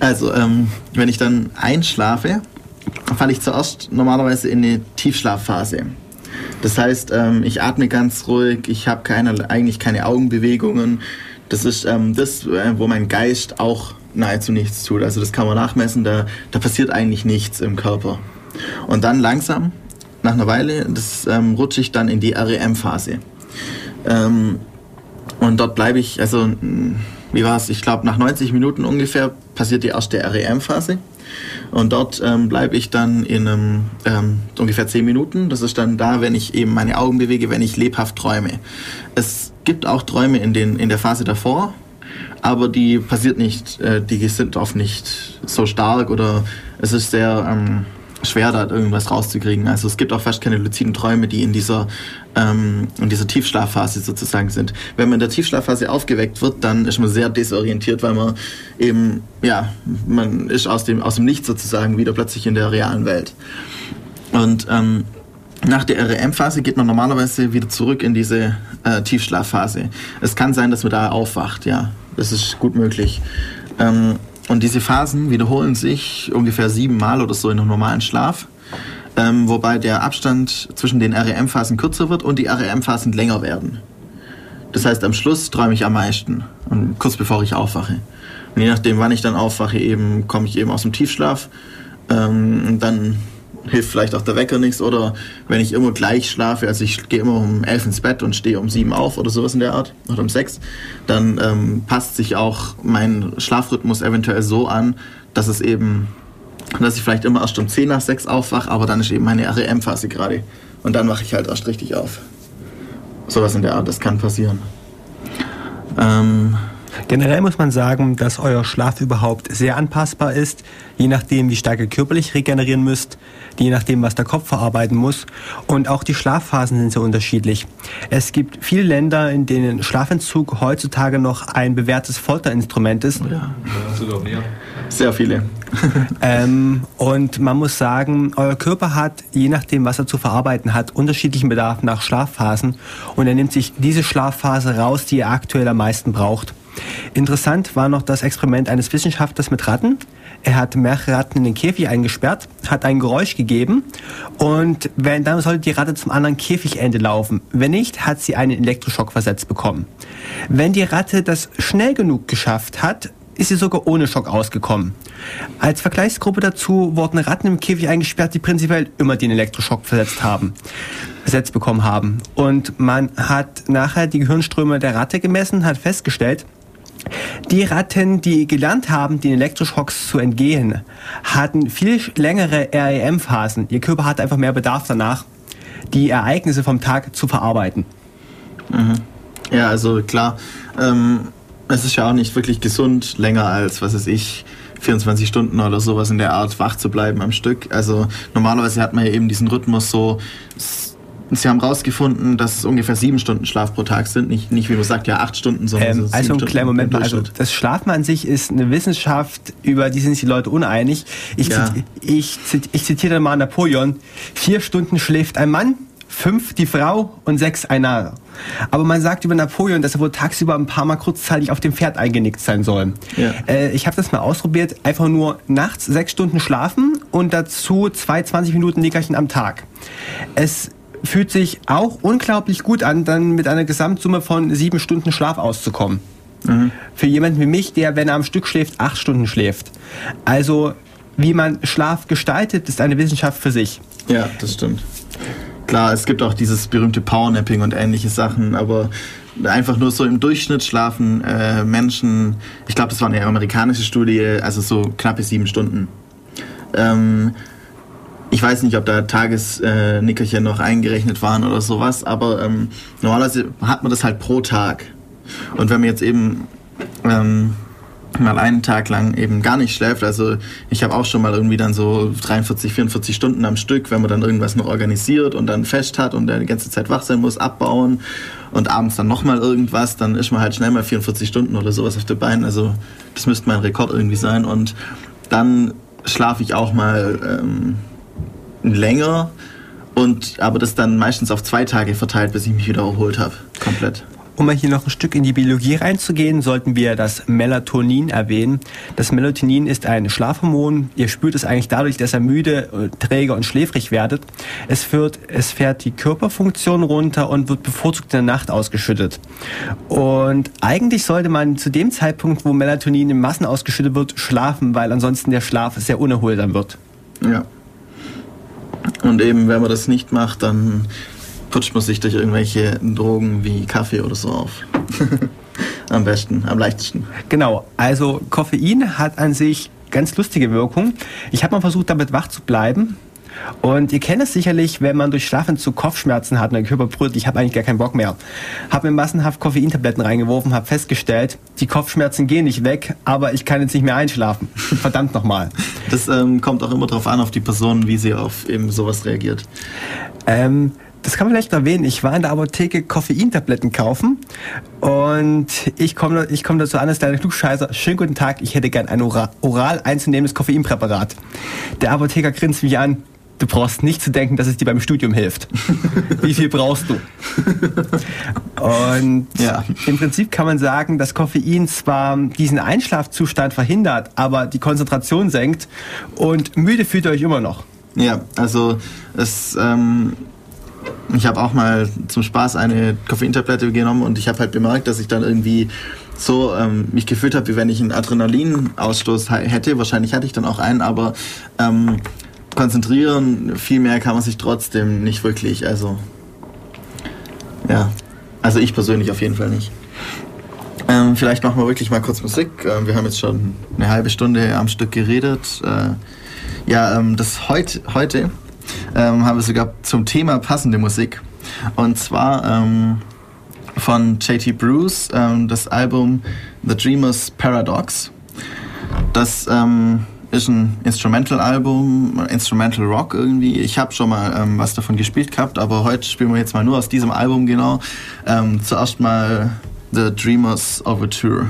Also, ähm, wenn ich dann einschlafe, falle ich zuerst normalerweise in eine Tiefschlafphase. Das heißt, ähm, ich atme ganz ruhig, ich habe keine, eigentlich keine Augenbewegungen. Das ist ähm, das, äh, wo mein Geist auch nahezu nichts tut. Also das kann man nachmessen, da, da passiert eigentlich nichts im Körper. Und dann langsam, nach einer Weile, das ähm, rutsche ich dann in die REM-Phase. Ähm, und dort bleibe ich, also wie war es, ich glaube nach 90 Minuten ungefähr passiert die erste REM-Phase. Und dort ähm, bleibe ich dann in einem, ähm, ungefähr 10 Minuten. Das ist dann da, wenn ich eben meine Augen bewege, wenn ich lebhaft träume. Es gibt auch Träume in, den, in der Phase davor, aber die passiert nicht, äh, die sind oft nicht so stark oder es ist sehr ähm, schwer, da irgendwas rauszukriegen. Also es gibt auch fast keine luziden Träume, die in dieser, ähm, in dieser Tiefschlafphase sozusagen sind. Wenn man in der Tiefschlafphase aufgeweckt wird, dann ist man sehr desorientiert, weil man eben, ja, man ist aus dem, aus dem Nichts sozusagen wieder plötzlich in der realen Welt. Und ähm, nach der REM-Phase geht man normalerweise wieder zurück in diese äh, Tiefschlafphase. Es kann sein, dass man da aufwacht, ja. Das ist gut möglich. Ähm, und diese Phasen wiederholen sich ungefähr siebenmal oder so in einem normalen Schlaf. Ähm, wobei der Abstand zwischen den REM-Phasen kürzer wird und die REM-Phasen länger werden. Das heißt, am Schluss träume ich am meisten, und kurz bevor ich aufwache. Und je nachdem, wann ich dann aufwache, eben komme ich eben aus dem Tiefschlaf. Ähm, dann hilft vielleicht auch der Wecker nichts. Oder wenn ich immer gleich schlafe, also ich gehe immer um elf ins Bett und stehe um sieben auf oder sowas in der Art, oder um sechs, dann ähm, passt sich auch mein Schlafrhythmus eventuell so an, dass es eben, dass ich vielleicht immer erst um zehn nach sechs aufwache, aber dann ist eben meine REM-Phase gerade. Und dann wache ich halt erst richtig auf. Sowas in der Art, das kann passieren. Ähm, Generell muss man sagen, dass euer Schlaf überhaupt sehr anpassbar ist, je nachdem, wie stark ihr körperlich regenerieren müsst, je nachdem, was der Kopf verarbeiten muss. Und auch die Schlafphasen sind sehr unterschiedlich. Es gibt viele Länder, in denen Schlafentzug heutzutage noch ein bewährtes Folterinstrument ist. ja, sogar mehr. sehr viele. [LAUGHS] Ähm, und man muss sagen, euer Körper hat, je nachdem, was er zu verarbeiten hat, unterschiedlichen Bedarf nach Schlafphasen. Und er nimmt sich diese Schlafphase raus, die er aktuell am meisten braucht. Interessant war noch das Experiment eines Wissenschaftlers mit Ratten. Er hat mehrere Ratten in den Käfig eingesperrt, hat ein Geräusch gegeben und wenn, dann sollte die Ratte zum anderen Käfigende laufen. Wenn nicht, hat sie einen Elektroschock versetzt bekommen. Wenn die Ratte das schnell genug geschafft hat, ist sie sogar ohne Schock ausgekommen. Als Vergleichsgruppe dazu wurden Ratten im Käfig eingesperrt, die prinzipiell immer den Elektroschock versetzt haben, versetzt bekommen haben. Und man hat nachher die Gehirnströme der Ratte gemessen, hat festgestellt, die Ratten, die gelernt haben, den Elektroschocks zu entgehen, hatten viel längere REM-Phasen. Ihr Körper hatte einfach mehr Bedarf danach, die Ereignisse vom Tag zu verarbeiten. Mhm. Ja, also klar, ähm, es ist ja auch nicht wirklich gesund, länger als, was weiß ich, 24 Stunden oder sowas in der Art wach zu bleiben am Stück. Also normalerweise hat man ja eben diesen Rhythmus so, Sie haben herausgefunden, dass es ungefähr sieben Stunden Schlaf pro Tag sind. Nicht, nicht wie man sagt, ja acht Stunden, sondern ähm, so Also einen kleinen Moment mal. Also das Schlafen an sich ist eine Wissenschaft, über die sind sich die Leute uneinig. Ich, ja. ziti ich, ich zitiere mal Napoleon. Vier Stunden schläft ein Mann, fünf die Frau und sechs ein Narr. Aber man sagt über Napoleon, dass er wohl tagsüber ein paar Mal kurzzeitig auf dem Pferd eingenickt sein soll. Ja. Äh, ich habe das mal ausprobiert, einfach nur nachts sechs Stunden schlafen und dazu zwei 20 Minuten Nickerchen am Tag. Es fühlt sich auch unglaublich gut an, dann mit einer Gesamtsumme von sieben Stunden Schlaf auszukommen. Mhm. Für jemanden wie mich, der, wenn er am Stück schläft, acht Stunden schläft. Also, wie man Schlaf gestaltet, ist eine Wissenschaft für sich. Ja, das stimmt. Klar, es gibt auch dieses berühmte Powernapping und ähnliche Sachen, aber einfach nur so im Durchschnitt schlafen äh, Menschen, ich glaube, das war eine amerikanische Studie, also so knappe sieben Stunden. Ähm, ich weiß nicht, ob da Tagesnickerchen noch eingerechnet waren oder sowas, aber ähm, normalerweise hat man das halt pro Tag. Und wenn man jetzt eben ähm, mal einen Tag lang eben gar nicht schläft, also ich habe auch schon mal irgendwie dann so 43, 44 Stunden am Stück, wenn man dann irgendwas noch organisiert und dann fest hat und der die ganze Zeit wach sein muss, abbauen und abends dann nochmal irgendwas, dann ist man halt schnell mal 44 Stunden oder sowas auf der Beinen. Also das müsste mein Rekord irgendwie sein. Und dann schlafe ich auch mal ähm, länger und aber das dann meistens auf zwei Tage verteilt, bis ich mich wieder erholt habe. Komplett. Um mal hier noch ein Stück in die Biologie reinzugehen, sollten wir das Melatonin erwähnen. Das Melatonin ist ein Schlafhormon. Ihr spürt es eigentlich dadurch, dass ihr müde, äh, träge und schläfrig werdet. Es, führt, es fährt die Körperfunktion runter und wird bevorzugt in der Nacht ausgeschüttet. Und eigentlich sollte man zu dem Zeitpunkt, wo Melatonin in Massen ausgeschüttet wird, schlafen, weil ansonsten der Schlaf sehr unerholsam wird. Ja. Und eben, wenn man das nicht macht, dann putscht man sich durch irgendwelche Drogen wie Kaffee oder so auf. [LAUGHS] am besten, am leichtesten. Genau, also Koffein hat an sich ganz lustige Wirkung. Ich habe mal versucht, damit wach zu bleiben. Und ihr kennt es sicherlich, wenn man durch Schlafentzug Kopfschmerzen hat und der Körper brüllt, ich habe eigentlich gar keinen Bock mehr. Habe mir massenhaft Koffeintabletten reingeworfen, habe festgestellt, die Kopfschmerzen gehen nicht weg, aber ich kann jetzt nicht mehr einschlafen. [LAUGHS] Verdammt nochmal. Das ähm, kommt auch immer darauf an, auf die Person, wie sie auf eben sowas reagiert. Ähm, das kann man vielleicht erwähnen. Ich war in der Apotheke Koffeintabletten kaufen und ich komme ich komm dazu an, dass der Klugscheißer, schönen guten Tag, ich hätte gern ein oral, oral einzunehmendes Koffeinpräparat. Der Apotheker grinst mich an, Du brauchst nicht zu denken, dass es dir beim Studium hilft. [LAUGHS] Wie viel brauchst du? Und ja. im Prinzip kann man sagen, dass Koffein zwar diesen Einschlafzustand verhindert, aber die Konzentration senkt und müde fühlt ihr euch immer noch. Ja, also es, ähm, ich habe auch mal zum Spaß eine Koffeintablette genommen und ich habe halt bemerkt, dass ich dann irgendwie so ähm, mich gefühlt habe, wie wenn ich einen Adrenalinausstoß hätte. Wahrscheinlich hatte ich dann auch einen, aber ähm, konzentrieren, viel mehr kann man sich trotzdem nicht wirklich. Also, ja. Also ich persönlich auf jeden Fall nicht. Ähm, vielleicht machen wir wirklich mal kurz Musik. Ähm, wir haben jetzt schon eine halbe Stunde am Stück geredet. Äh, ja, ähm, das heut, heute ähm, haben wir sogar zum Thema passende Musik. Und zwar ähm, von JT Bruce ähm, das Album The Dreamer's Paradox. Das ist ein Instrumental-Album, Instrumental Rock irgendwie. Ich habe schon mal ähm, was davon gespielt gehabt, aber heute spielen wir jetzt mal nur aus diesem Album genau. Ähm, zuerst mal The Dreamers Overture.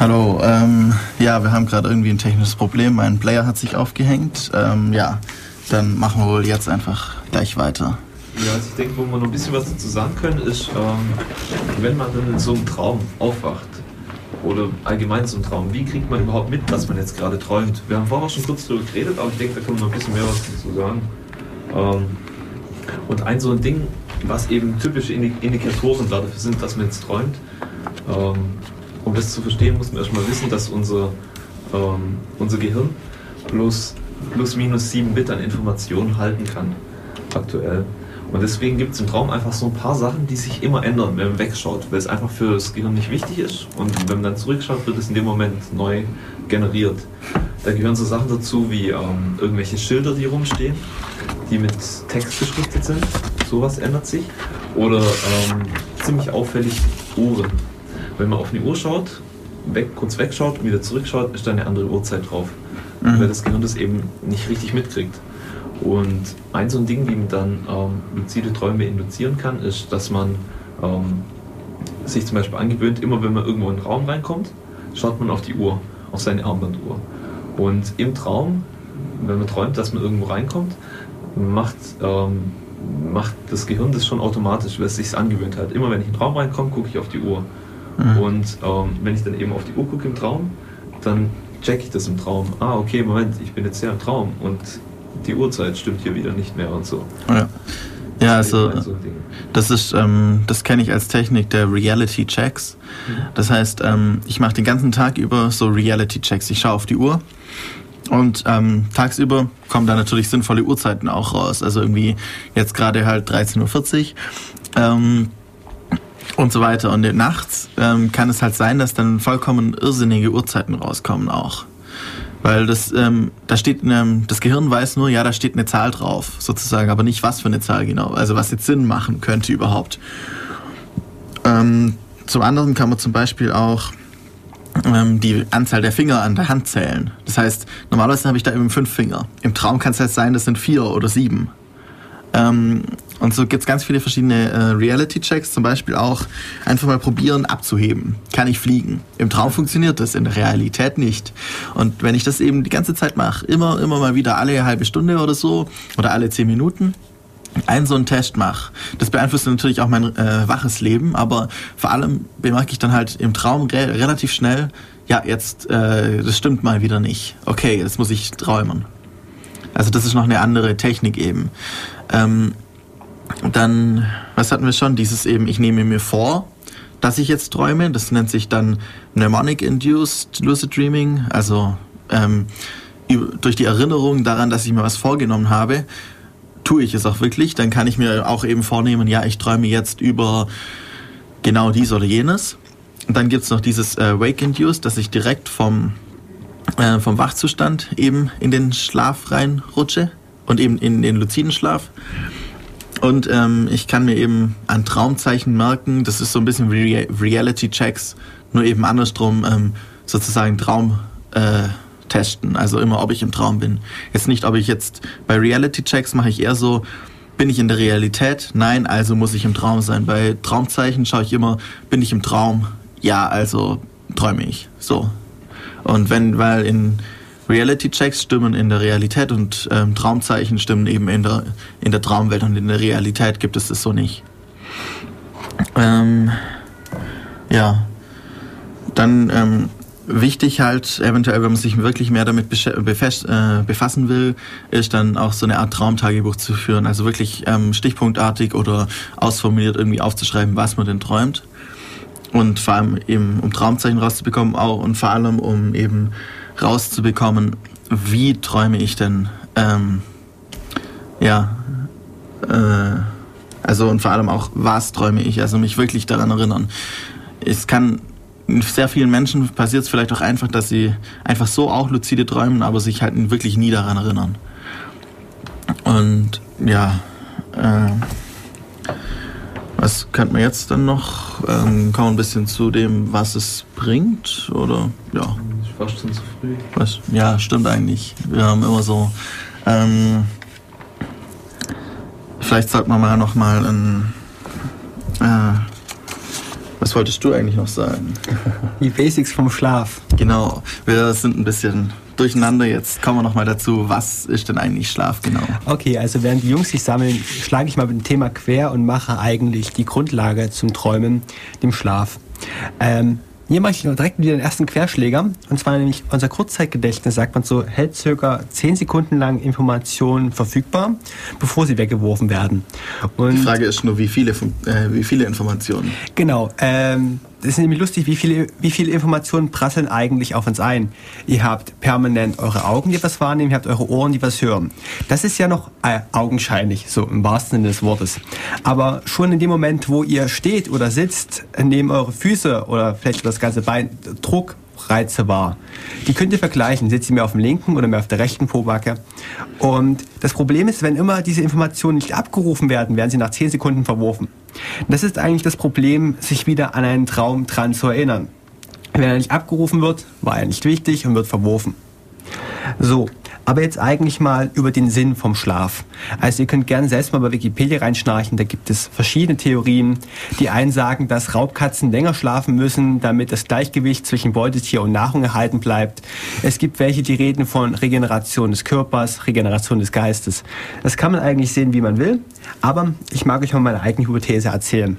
Hallo, ähm, ja, wir haben gerade irgendwie ein technisches Problem. Mein Player hat sich aufgehängt. Ähm, ja, dann machen wir wohl jetzt einfach gleich weiter. Ja, also ich denke, wo wir noch ein bisschen was dazu sagen können, ist, ähm, wenn man dann in so einem Traum aufwacht oder allgemein so einem Traum, wie kriegt man überhaupt mit, was man jetzt gerade träumt? Wir haben vorher schon kurz darüber geredet, aber ich denke, da können wir noch ein bisschen mehr was dazu sagen. Ähm, und ein so ein Ding, was eben typische Indikatoren dafür sind, dass man jetzt träumt, ähm, um das zu verstehen, muss man erstmal wissen, dass unser, ähm, unser Gehirn plus, plus minus 7 Bit an Informationen halten kann, aktuell. Und deswegen gibt es im Traum einfach so ein paar Sachen, die sich immer ändern, wenn man wegschaut, weil es einfach für das Gehirn nicht wichtig ist. Und wenn man dann zurückschaut, wird es in dem Moment neu generiert. Da gehören so Sachen dazu wie ähm, irgendwelche Schilder, die rumstehen, die mit Text beschriftet sind. Sowas ändert sich. Oder ähm, ziemlich auffällig Uhren. Wenn man auf eine Uhr schaut, weg, kurz wegschaut und wieder zurückschaut, ist da eine andere Uhrzeit drauf. Mhm. Weil das Gehirn das eben nicht richtig mitkriegt. Und ein so ein Ding, wie man dann ähm, luzide Träume induzieren kann, ist, dass man ähm, sich zum Beispiel angewöhnt, immer wenn man irgendwo in einen Raum reinkommt, schaut man auf die Uhr, auf seine Armbanduhr. Und im Traum, wenn man träumt, dass man irgendwo reinkommt, macht, ähm, macht das Gehirn das schon automatisch, weil es sich angewöhnt hat. Immer wenn ich in den Raum reinkomme, gucke ich auf die Uhr. Mhm. Und ähm, wenn ich dann eben auf die Uhr gucke im Traum, dann checke ich das im Traum. Ah, okay, Moment, ich bin jetzt ja im Traum. Und die Uhrzeit stimmt hier wieder nicht mehr und so. Ja. Ja, also das ist, ähm, das kenne ich als Technik der Reality Checks. Mhm. Das heißt, ähm, ich mache den ganzen Tag über so Reality Checks. Ich schaue auf die Uhr und ähm, tagsüber kommen da natürlich sinnvolle Uhrzeiten auch raus. Also irgendwie jetzt gerade halt 13.40 Uhr ähm, und so weiter. Und nachts ähm, kann es halt sein, dass dann vollkommen irrsinnige Uhrzeiten rauskommen auch. Weil das, ähm, da steht, ähm, das Gehirn weiß nur, ja, da steht eine Zahl drauf, sozusagen, aber nicht was für eine Zahl genau, also was jetzt Sinn machen könnte überhaupt. Ähm, zum anderen kann man zum Beispiel auch ähm, die Anzahl der Finger an der Hand zählen. Das heißt, normalerweise habe ich da eben fünf Finger. Im Traum kann es halt sein, das sind vier oder sieben. Ähm, und so gibt es ganz viele verschiedene äh, Reality-Checks, zum Beispiel auch einfach mal probieren abzuheben. Kann ich fliegen? Im Traum funktioniert das, in der Realität nicht. Und wenn ich das eben die ganze Zeit mache, immer, immer mal wieder alle halbe Stunde oder so oder alle zehn Minuten, einen so einen Test mache. Das beeinflusst natürlich auch mein äh, waches Leben, aber vor allem bemerke ich dann halt im Traum re relativ schnell, ja, jetzt, äh, das stimmt mal wieder nicht. Okay, jetzt muss ich träumen. Also das ist noch eine andere Technik eben. Ähm, dann, was hatten wir schon? Dieses eben, ich nehme mir vor, dass ich jetzt träume. Das nennt sich dann Mnemonic Induced Lucid Dreaming. Also ähm, durch die Erinnerung daran, dass ich mir was vorgenommen habe, tue ich es auch wirklich. Dann kann ich mir auch eben vornehmen, ja, ich träume jetzt über genau dies oder jenes. Und dann gibt es noch dieses äh, Wake Induced, dass ich direkt vom, äh, vom Wachzustand eben in den Schlaf reinrutsche und eben in den luziden Schlaf. Und ähm, ich kann mir eben an Traumzeichen merken, das ist so ein bisschen wie Reality-Checks, nur eben andersrum ähm, sozusagen Traum äh, testen. Also immer, ob ich im Traum bin. Jetzt nicht, ob ich jetzt bei Reality-Checks mache ich eher so, bin ich in der Realität? Nein, also muss ich im Traum sein. Bei Traumzeichen schaue ich immer, bin ich im Traum? Ja, also träume ich. So. Und wenn, weil in Reality-Checks stimmen in der Realität und ähm, Traumzeichen stimmen eben in der, in der Traumwelt und in der Realität gibt es das so nicht. Ähm, ja, dann ähm, wichtig halt, eventuell, wenn man sich wirklich mehr damit äh, befassen will, ist dann auch so eine Art Traumtagebuch zu führen. Also wirklich ähm, stichpunktartig oder ausformuliert irgendwie aufzuschreiben, was man denn träumt. Und vor allem eben, um Traumzeichen rauszubekommen auch und vor allem, um eben rauszubekommen, wie träume ich denn, ähm, ja, äh, also und vor allem auch, was träume ich, also mich wirklich daran erinnern. Es kann sehr vielen Menschen passiert es vielleicht auch einfach, dass sie einfach so auch luzide träumen, aber sich halt wirklich nie daran erinnern. Und ja, äh, was könnte man jetzt dann noch? Ähm, kommen ein bisschen zu dem, was es bringt, oder ja fast schon zu früh. Was? Ja, stimmt eigentlich. Wir haben immer so. Ähm, vielleicht sollte man mal noch mal ein, äh, Was wolltest du eigentlich noch sagen? Die Basics vom Schlaf. Genau, wir sind ein bisschen durcheinander. Jetzt kommen wir nochmal dazu, was ist denn eigentlich Schlaf genau? Okay, also während die Jungs sich sammeln, schlage ich mal mit dem Thema quer und mache eigentlich die Grundlage zum Träumen, dem Schlaf. Ähm, hier mache ich direkt wieder den ersten Querschläger. Und zwar nämlich unser Kurzzeitgedächtnis, sagt man so, hält circa 10 Sekunden lang Informationen verfügbar, bevor sie weggeworfen werden. Und die Frage ist nur, wie viele, äh, wie viele Informationen? Genau. Ähm, das ist nämlich lustig, wie viele, wie viele Informationen prasseln eigentlich auf uns ein. Ihr habt permanent eure Augen, die was wahrnehmen, ihr habt eure Ohren, die was hören. Das ist ja noch äh, augenscheinlich, so im wahrsten Sinne des Wortes. Aber schon in dem Moment, wo ihr steht oder sitzt, nehmen eure Füße oder vielleicht das ganze Bein Druck, Reize wahr. Die könnt ihr vergleichen. Sitzt ihr mehr auf dem linken oder mehr auf der rechten Pobacke? Und das Problem ist, wenn immer diese Informationen nicht abgerufen werden, werden sie nach 10 Sekunden verworfen. Das ist eigentlich das Problem, sich wieder an einen Traum dran zu erinnern. Wenn er nicht abgerufen wird, war er nicht wichtig und wird verworfen. So, aber jetzt eigentlich mal über den Sinn vom Schlaf. Also ihr könnt gerne selbst mal bei Wikipedia reinschnarchen, da gibt es verschiedene Theorien. Die einen sagen, dass Raubkatzen länger schlafen müssen, damit das Gleichgewicht zwischen Beutetier und Nahrung erhalten bleibt. Es gibt welche, die reden von Regeneration des Körpers, Regeneration des Geistes. Das kann man eigentlich sehen, wie man will, aber ich mag euch mal meine eigene Hypothese erzählen.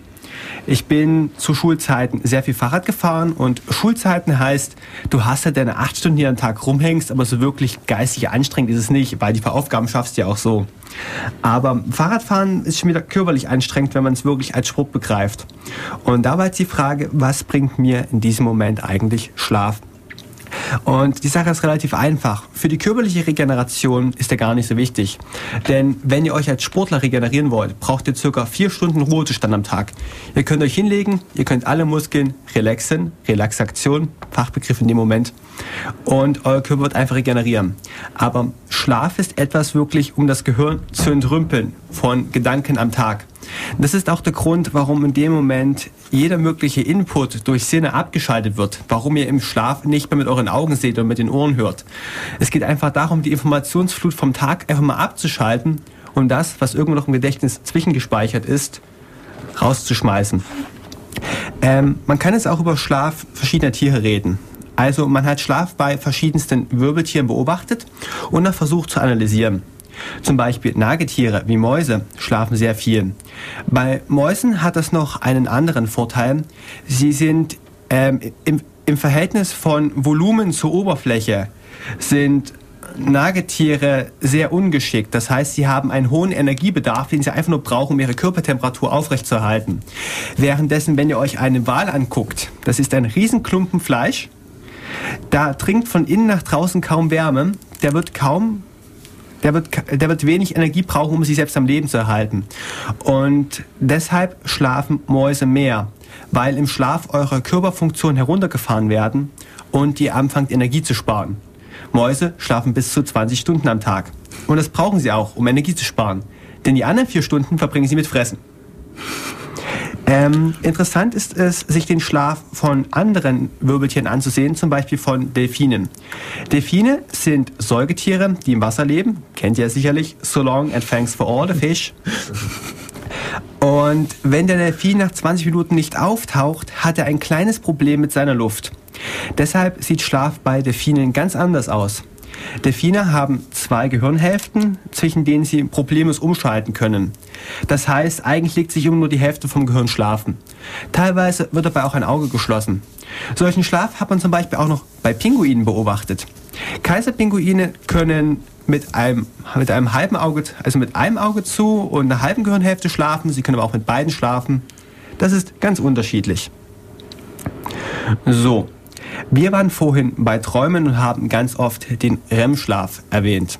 Ich bin zu Schulzeiten sehr viel Fahrrad gefahren und Schulzeiten heißt, du hast ja deine acht Stunden hier am Tag rumhängst, aber so wirklich geistig anstrengend ist es nicht, weil die Aufgaben schaffst du ja auch so. Aber Fahrradfahren ist schon wieder körperlich anstrengend, wenn man es wirklich als Sport begreift. Und da war jetzt die Frage, was bringt mir in diesem Moment eigentlich Schlaf? Und die Sache ist relativ einfach. Für die körperliche Regeneration ist der gar nicht so wichtig. Denn wenn ihr euch als Sportler regenerieren wollt, braucht ihr circa vier Stunden Ruhezustand am Tag. Ihr könnt euch hinlegen, ihr könnt alle Muskeln relaxen, Relaxation, Fachbegriff in dem Moment. Und euer Körper wird einfach regenerieren. Aber Schlaf ist etwas wirklich, um das Gehirn zu entrümpeln von Gedanken am Tag. Das ist auch der Grund, warum in dem Moment jeder mögliche Input durch Sinne abgeschaltet wird, warum ihr im Schlaf nicht mehr mit euren Augen seht und mit den Ohren hört. Es geht einfach darum, die Informationsflut vom Tag einfach mal abzuschalten und das, was irgendwo noch im Gedächtnis zwischengespeichert ist, rauszuschmeißen. Ähm, man kann jetzt auch über Schlaf verschiedener Tiere reden. Also man hat Schlaf bei verschiedensten Wirbeltieren beobachtet und dann versucht zu analysieren. Zum Beispiel Nagetiere wie Mäuse schlafen sehr viel. Bei Mäusen hat das noch einen anderen Vorteil. Sie sind ähm, im, im Verhältnis von Volumen zur Oberfläche sind Nagetiere sehr ungeschickt. Das heißt, sie haben einen hohen Energiebedarf, den sie einfach nur brauchen, um ihre Körpertemperatur aufrechtzuerhalten. Währenddessen, wenn ihr euch einen Wal anguckt, das ist ein Riesenklumpen Fleisch, da dringt von innen nach draußen kaum Wärme, der wird kaum der wird, der wird wenig Energie brauchen, um sich selbst am Leben zu erhalten. Und deshalb schlafen Mäuse mehr, weil im Schlaf eure Körperfunktionen heruntergefahren werden und ihr anfangt Energie zu sparen. Mäuse schlafen bis zu 20 Stunden am Tag. Und das brauchen sie auch, um Energie zu sparen. Denn die anderen vier Stunden verbringen sie mit Fressen. Ähm, interessant ist es, sich den Schlaf von anderen Wirbeltieren anzusehen, zum Beispiel von Delfinen. Delfine sind Säugetiere, die im Wasser leben. Kennt ihr sicherlich. So long and thanks for all the fish. Und wenn der Delfin nach 20 Minuten nicht auftaucht, hat er ein kleines Problem mit seiner Luft. Deshalb sieht Schlaf bei Delfinen ganz anders aus. Delfine haben zwei Gehirnhälften, zwischen denen sie problemlos umschalten können. Das heißt, eigentlich legt sich immer nur die Hälfte vom Gehirn schlafen. Teilweise wird dabei auch ein Auge geschlossen. Solchen Schlaf hat man zum Beispiel auch noch bei Pinguinen beobachtet. Kaiserpinguine können mit einem, mit einem halben Auge, also mit einem Auge zu und einer halben Gehirnhälfte schlafen. Sie können aber auch mit beiden schlafen. Das ist ganz unterschiedlich. So, wir waren vorhin bei Träumen und haben ganz oft den REM-Schlaf erwähnt.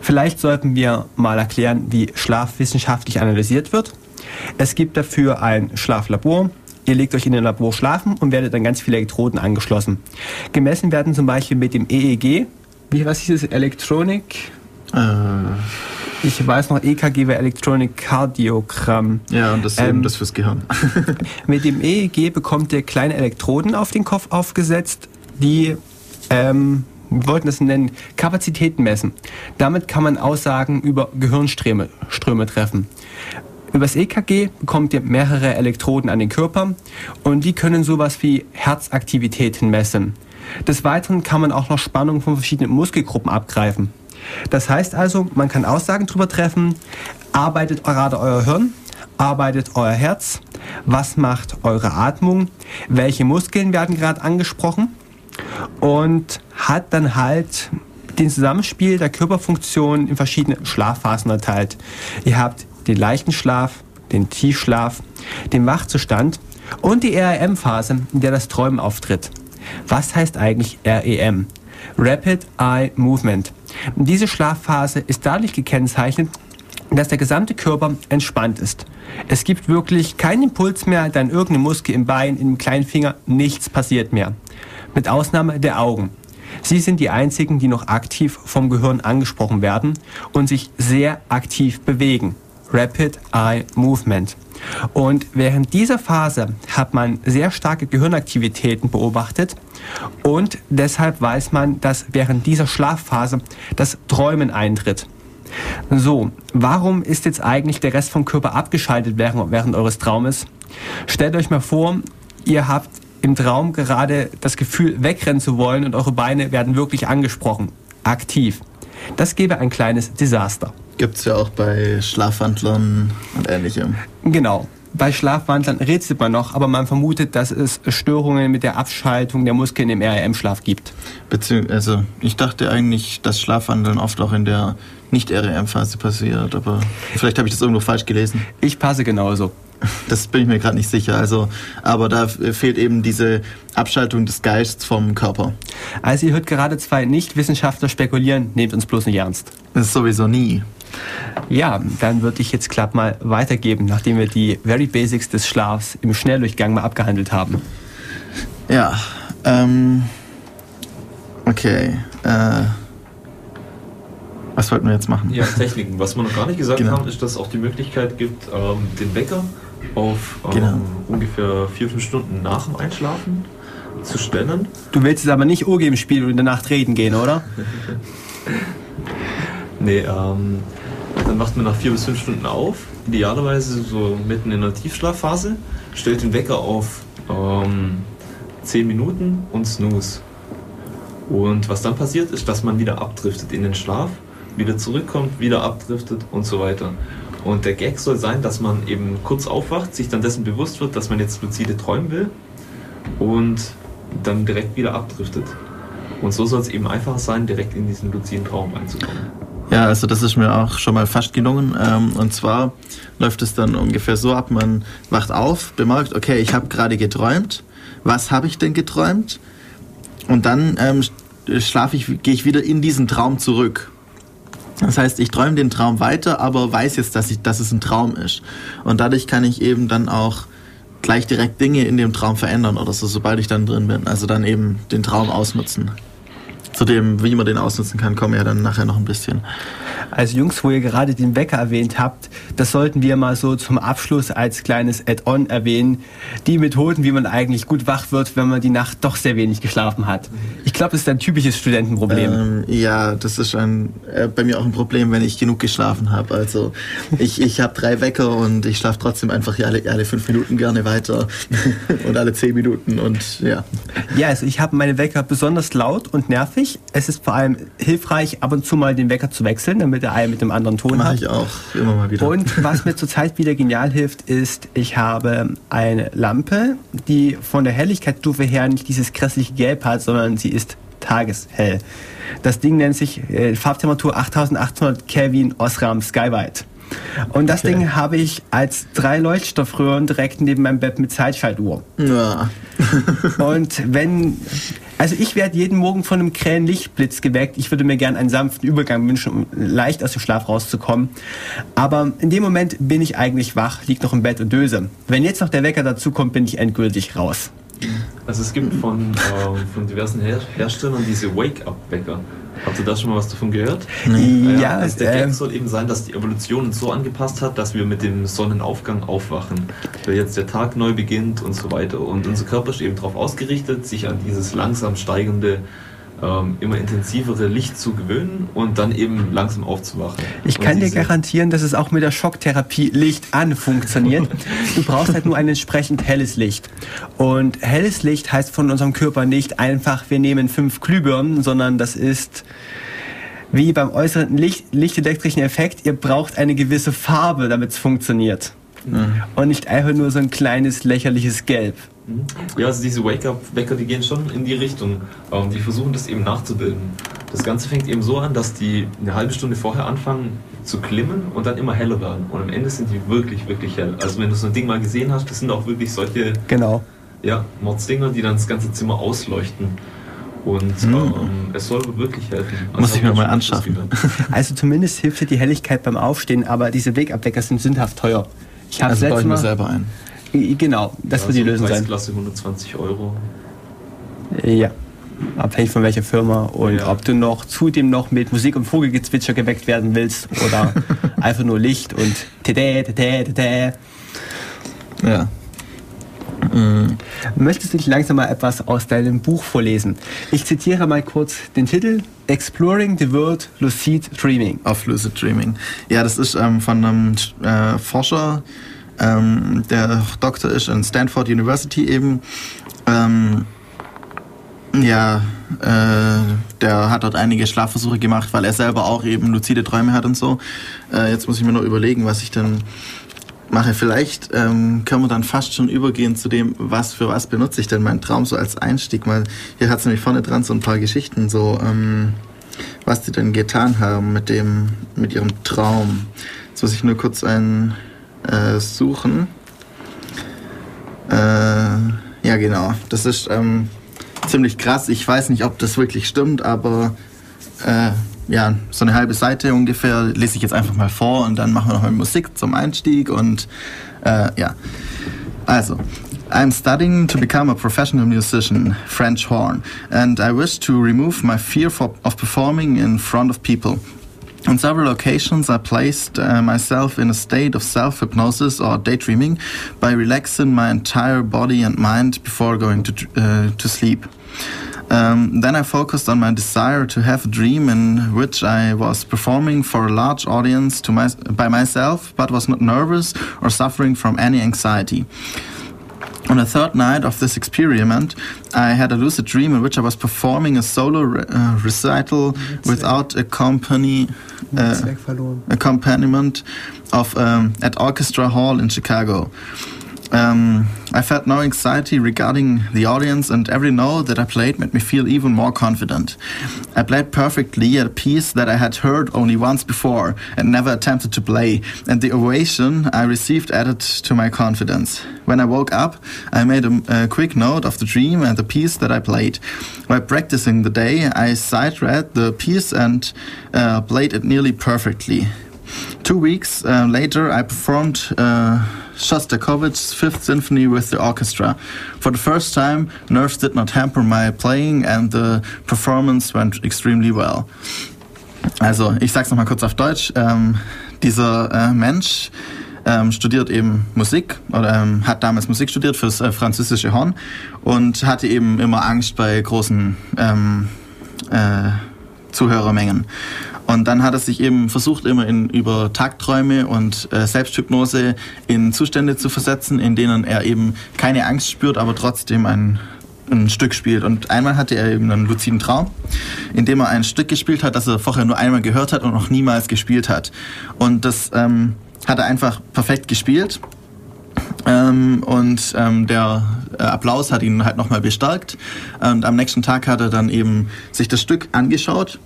Vielleicht sollten wir mal erklären, wie Schlaf wissenschaftlich analysiert wird. Es gibt dafür ein Schlaflabor. Ihr legt euch in ein Labor schlafen und werdet dann ganz viele Elektroden angeschlossen. Gemessen werden zum Beispiel mit dem EEG. Wie, was ist das? Elektronik? Äh. Ich weiß noch, EKG wäre Electronic Cardiogramm. Ja, und das ist ähm, eben das fürs Gehirn. [LAUGHS] mit dem EEG bekommt ihr kleine Elektroden auf den Kopf aufgesetzt, die ähm, wir wollten das nennen, Kapazitäten messen. Damit kann man Aussagen über Gehirnströme Ströme treffen. Übers EKG bekommt ihr mehrere Elektroden an den Körper und die können sowas wie Herzaktivitäten messen. Des Weiteren kann man auch noch Spannungen von verschiedenen Muskelgruppen abgreifen. Das heißt also, man kann Aussagen darüber treffen, arbeitet gerade euer Hirn, arbeitet euer Herz, was macht eure Atmung, welche Muskeln werden gerade angesprochen und hat dann halt den Zusammenspiel der Körperfunktionen in verschiedene Schlafphasen erteilt. Ihr habt den leichten Schlaf, den Tiefschlaf, den Wachzustand und die REM-Phase, in der das Träumen auftritt. Was heißt eigentlich REM? Rapid Eye Movement. Diese Schlafphase ist dadurch gekennzeichnet, dass der gesamte Körper entspannt ist. Es gibt wirklich keinen Impuls mehr, dann irgendeine Muskel im Bein, im kleinen Finger, nichts passiert mehr. Mit Ausnahme der Augen. Sie sind die einzigen, die noch aktiv vom Gehirn angesprochen werden und sich sehr aktiv bewegen. Rapid Eye Movement. Und während dieser Phase hat man sehr starke Gehirnaktivitäten beobachtet und deshalb weiß man, dass während dieser Schlafphase das Träumen eintritt. So, warum ist jetzt eigentlich der Rest vom Körper abgeschaltet während, während eures Traumes? Stellt euch mal vor, ihr habt im Traum gerade das Gefühl, wegrennen zu wollen und eure Beine werden wirklich angesprochen, aktiv. Das gäbe ein kleines Desaster. Gibt es ja auch bei Schlafwandlern und ähnlichem. Genau. Bei Schlafwandlern rätselt man noch, aber man vermutet, dass es Störungen mit der Abschaltung der Muskeln im REM-Schlaf gibt. Beziehungsweise, also ich dachte eigentlich, dass Schlafwandeln oft auch in der Nicht-REM-Phase passiert, aber vielleicht habe ich das irgendwo falsch gelesen. Ich passe genauso. Das bin ich mir gerade nicht sicher. Also, aber da fehlt eben diese Abschaltung des Geistes vom Körper. Also ihr hört gerade zwei Nicht-Wissenschaftler spekulieren, nehmt uns bloß nicht ernst. Das ist sowieso nie. Ja, dann würde ich jetzt glatt mal weitergeben, nachdem wir die Very Basics des Schlafs im Schnelldurchgang mal abgehandelt haben. Ja, ähm, okay, äh, was wollten wir jetzt machen? Ja, Techniken. Was wir noch gar nicht gesagt genau. haben, ist, dass es auch die Möglichkeit gibt, ähm, den Wecker auf ähm, genau. ungefähr vier, fünf Stunden nach dem Einschlafen zu stellen. Du willst jetzt aber nicht Urgeben spielen und in der Nacht reden gehen, oder? [LAUGHS] nee, ähm, dann wacht man nach vier bis fünf Stunden auf, idealerweise so mitten in der Tiefschlafphase, stellt den Wecker auf ähm, 10 Minuten und snooze. Und was dann passiert, ist, dass man wieder abdriftet in den Schlaf, wieder zurückkommt, wieder abdriftet und so weiter. Und der Gag soll sein, dass man eben kurz aufwacht, sich dann dessen bewusst wird, dass man jetzt lucide träumen will und dann direkt wieder abdriftet. Und so soll es eben einfacher sein, direkt in diesen luziden Traum einzukommen. Ja, also das ist mir auch schon mal fast gelungen. Ähm, und zwar läuft es dann ungefähr so ab, man wacht auf, bemerkt, okay, ich habe gerade geträumt. Was habe ich denn geträumt? Und dann ähm, schlafe ich, gehe ich wieder in diesen Traum zurück. Das heißt, ich träume den Traum weiter, aber weiß jetzt, dass, ich, dass es ein Traum ist. Und dadurch kann ich eben dann auch gleich direkt Dinge in dem Traum verändern oder so, sobald ich dann drin bin. Also dann eben den Traum ausnutzen. Zu dem, wie man den ausnutzen kann, kommen wir ja dann nachher noch ein bisschen. Also Jungs, wo ihr gerade den Wecker erwähnt habt, das sollten wir mal so zum Abschluss als kleines Add-on erwähnen. Die Methoden, wie man eigentlich gut wach wird, wenn man die Nacht doch sehr wenig geschlafen hat. Ich glaube, das ist ein typisches Studentenproblem. Ähm, ja, das ist ein, äh, bei mir auch ein Problem, wenn ich genug geschlafen habe. Also ich, ich habe drei Wecker und ich schlafe trotzdem einfach alle, alle fünf Minuten gerne weiter [LAUGHS] und alle zehn Minuten und ja. Ja, also ich habe meine Wecker besonders laut und nervig. Es ist vor allem hilfreich, ab und zu mal den Wecker zu wechseln, damit der eine mit dem anderen Ton Mach hat. ich auch, immer mal wieder. Und was mir zurzeit wieder genial hilft, ist, ich habe eine Lampe, die von der Helligkeitsstufe her nicht dieses grässliche Gelb hat, sondern sie ist tageshell. Das Ding nennt sich äh, Farbtemperatur 8800 Kelvin Osram Skywide. Und das okay. Ding habe ich als drei Leuchtstoffröhren direkt neben meinem Bett mit Zeitschaltuhr. Ja. und wenn, also ich werde jeden Morgen von einem krähen Lichtblitz geweckt. Ich würde mir gerne einen sanften Übergang wünschen, um leicht aus dem Schlaf rauszukommen. Aber in dem Moment bin ich eigentlich wach, liege noch im Bett und döse. Wenn jetzt noch der Wecker dazu kommt, bin ich endgültig raus. Also es gibt von, äh, von diversen Her Herstellern diese Wake-up-Wecker. Habt ihr da schon mal was davon gehört? Nee. Ja, also der Gag äh, soll eben sein, dass die Evolution uns so angepasst hat, dass wir mit dem Sonnenaufgang aufwachen, weil jetzt der Tag neu beginnt und so weiter. Und unser Körper ist eben darauf ausgerichtet, sich an dieses langsam steigende ähm, immer intensivere Licht zu gewöhnen und dann eben langsam aufzuwachen. Ich kann dir garantieren, dass es auch mit der Schocktherapie Licht an funktioniert. [LAUGHS] du brauchst halt nur ein entsprechend helles Licht. Und helles Licht heißt von unserem Körper nicht einfach, wir nehmen fünf Glühbirnen, sondern das ist wie beim äußeren Licht, lichtelektrischen Effekt, ihr braucht eine gewisse Farbe, damit es funktioniert. Mhm. Und nicht einfach nur so ein kleines lächerliches Gelb. Mhm. Ja, also diese Wake-up-Wecker, die gehen schon in die Richtung. Ähm, die versuchen das eben nachzubilden. Das Ganze fängt eben so an, dass die eine halbe Stunde vorher anfangen zu klimmen und dann immer heller werden. Und am Ende sind die wirklich, wirklich hell. Also wenn du so ein Ding mal gesehen hast, das sind auch wirklich solche genau. ja, Mordsdinger, die dann das ganze Zimmer ausleuchten. Und mhm. ähm, es soll wirklich helfen. Also Muss ich mir mal anschaffen. [LAUGHS] Also zumindest hilft dir die Helligkeit beim Aufstehen, aber diese Wegabwecker sind sündhaft teuer. Ich habe also baue ich mir selber ein. Genau, das ja, wird die Lösung sein. Klasse 120 Euro. Ja, abhängig von welcher Firma und ja. ob du noch zudem noch mit Musik und Vogelgezwitscher geweckt werden willst oder [LAUGHS] einfach nur Licht und tete, tete, tete. Ja. Mhm. Möchtest du nicht langsam mal etwas aus deinem Buch vorlesen? Ich zitiere mal kurz den Titel Exploring the World Lucid Dreaming. Auf Lucid Dreaming. Ja, das ist ähm, von einem äh, Forscher, ähm, der Doktor ist in Stanford University eben. Ähm, ja, äh, der hat dort einige Schlafversuche gemacht, weil er selber auch eben luzide Träume hat und so. Äh, jetzt muss ich mir nur überlegen, was ich denn mache. Vielleicht ähm, können wir dann fast schon übergehen zu dem, was für was benutze ich denn meinen Traum so als Einstieg. Weil hier hat es nämlich vorne dran so ein paar Geschichten, so ähm, was die denn getan haben mit dem, mit ihrem Traum. Jetzt muss ich nur kurz einen äh, suchen. Äh, ja, genau. Das ist ähm, ziemlich krass. Ich weiß nicht, ob das wirklich stimmt, aber äh, ja, so eine halbe Seite ungefähr lese ich jetzt einfach mal vor und dann machen wir noch mal Musik zum Einstieg und äh, ja. Also, I'm studying to become a professional musician, French horn, and I wish to remove my fear for, of performing in front of people. On several occasions, I placed uh, myself in a state of self hypnosis or daydreaming by relaxing my entire body and mind before going to, uh, to sleep. Um, then I focused on my desire to have a dream in which I was performing for a large audience my, by myself, but was not nervous or suffering from any anxiety. On the third night of this experiment, I had a lucid dream in which I was performing a solo re uh, recital without accompany, uh, accompaniment of um, at Orchestra Hall in Chicago. Um, I felt no anxiety regarding the audience, and every note that I played made me feel even more confident. I played perfectly a piece that I had heard only once before and never attempted to play, and the ovation I received added to my confidence. When I woke up, I made a, a quick note of the dream and the piece that I played. While practicing the day, I sight read the piece and uh, played it nearly perfectly. Two weeks uh, later, I performed. Uh, Shostakovich's Fifth Symphony with the orchestra. For the first time, nerves did not hamper my playing and the performance went extremely well. Also, ich sag's nochmal kurz auf Deutsch. Ähm, dieser äh, Mensch ähm, studiert eben Musik oder ähm, hat damals Musik studiert fürs äh, französische Horn und hatte eben immer Angst bei großen ähm, äh, Zuhörermengen. Und dann hat er sich eben versucht, immer in, über Tagträume und äh, Selbsthypnose in Zustände zu versetzen, in denen er eben keine Angst spürt, aber trotzdem ein, ein Stück spielt. Und einmal hatte er eben einen luziden Traum, in dem er ein Stück gespielt hat, das er vorher nur einmal gehört hat und noch niemals gespielt hat. Und das ähm, hat er einfach perfekt gespielt. Ähm, und ähm, der äh, Applaus hat ihn halt nochmal bestärkt. Und am nächsten Tag hat er dann eben sich das Stück angeschaut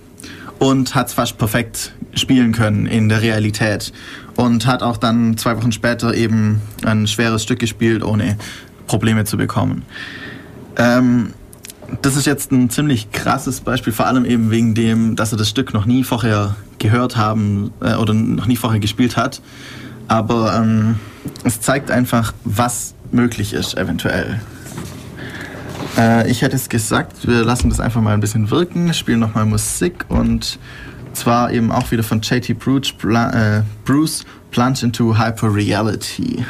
und hat es fast perfekt spielen können in der Realität. Und hat auch dann zwei Wochen später eben ein schweres Stück gespielt, ohne Probleme zu bekommen. Ähm, das ist jetzt ein ziemlich krasses Beispiel, vor allem eben wegen dem, dass er das Stück noch nie vorher gehört haben äh, oder noch nie vorher gespielt hat. Aber ähm, es zeigt einfach, was möglich ist eventuell. Äh, ich hätte es gesagt, wir lassen das einfach mal ein bisschen wirken, spielen nochmal Musik und zwar eben auch wieder von JT Bruce, äh, Bruce Plunge into Hyper Reality.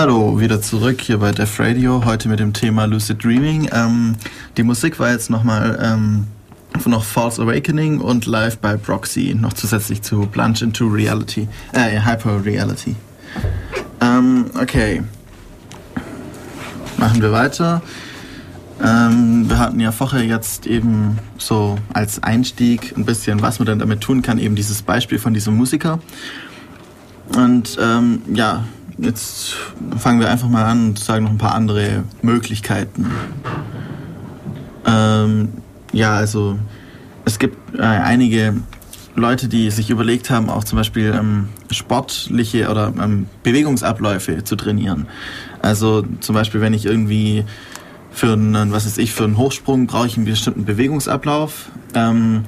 Hallo, wieder zurück hier bei Def Radio, heute mit dem Thema Lucid Dreaming. Ähm, die Musik war jetzt nochmal ähm, noch False Awakening und Live by Proxy, noch zusätzlich zu Plunge into Reality, äh, Hyper Reality. Ähm, okay. Machen wir weiter. Ähm, wir hatten ja vorher jetzt eben so als Einstieg ein bisschen, was man denn damit tun kann, eben dieses Beispiel von diesem Musiker. Und ähm, ja, jetzt fangen wir einfach mal an und sagen noch ein paar andere Möglichkeiten. Ähm, ja, also es gibt äh, einige Leute, die sich überlegt haben, auch zum Beispiel ähm, sportliche oder ähm, Bewegungsabläufe zu trainieren. Also zum Beispiel, wenn ich irgendwie für einen, was weiß ich, für einen Hochsprung brauche ich einen bestimmten Bewegungsablauf. Ähm,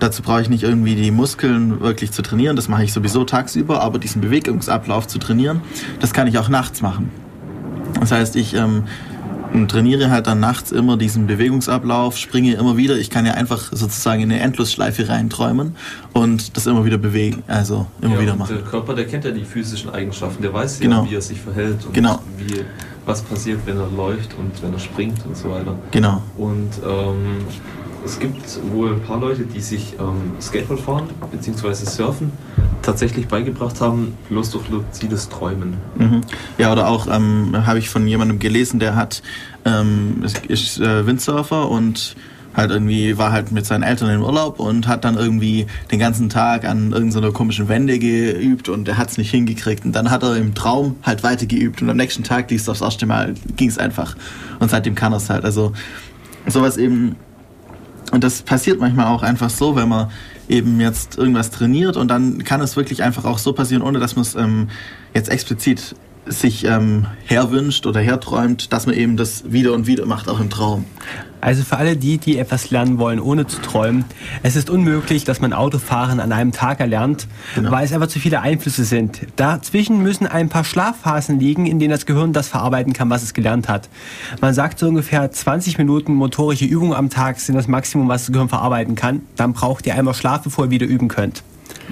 dazu brauche ich nicht irgendwie die Muskeln wirklich zu trainieren, das mache ich sowieso tagsüber, aber diesen Bewegungsablauf zu trainieren, das kann ich auch nachts machen. Das heißt, ich ähm, trainiere halt dann nachts immer diesen Bewegungsablauf, springe immer wieder. Ich kann ja einfach sozusagen in eine Endlosschleife reinträumen und das immer wieder bewegen, also immer ja, wieder machen. Der Körper, der kennt ja die physischen Eigenschaften, der weiß Genau. ja, wie er sich verhält und Genau. wie, was passiert, wenn er läuft und wenn er springt und so weiter. Genau. Und ähm, es gibt wohl ein paar Leute, die sich ähm, Skateboard fahren bzw. Surfen tatsächlich beigebracht haben, bloß durch luzides Träumen. Mhm. Ja, oder auch ähm, habe ich von jemandem gelesen, der hat ähm, ist, äh, Windsurfer und halt irgendwie war halt mit seinen Eltern im Urlaub und hat dann irgendwie den ganzen Tag an irgendeiner komischen Wende geübt und er hat es nicht hingekriegt und dann hat er im Traum halt weiter geübt und am nächsten Tag lief es aufs erste Mal ging es einfach und seitdem kann er es halt also sowas eben und das passiert manchmal auch einfach so, wenn man eben jetzt irgendwas trainiert und dann kann es wirklich einfach auch so passieren, ohne dass man es ähm, jetzt explizit sich ähm, herwünscht oder herträumt, dass man eben das wieder und wieder macht, auch im Traum. Also für alle die, die etwas lernen wollen, ohne zu träumen, es ist unmöglich, dass man Autofahren an einem Tag erlernt, Genau. weil es einfach zu viele Einflüsse sind. Dazwischen müssen ein paar Schlafphasen liegen, in denen das Gehirn das verarbeiten kann, was es gelernt hat. Man sagt so ungefähr 20 Minuten motorische Übung am Tag sind das Maximum, was das Gehirn verarbeiten kann. Dann braucht ihr einmal Schlaf, bevor ihr wieder üben könnt.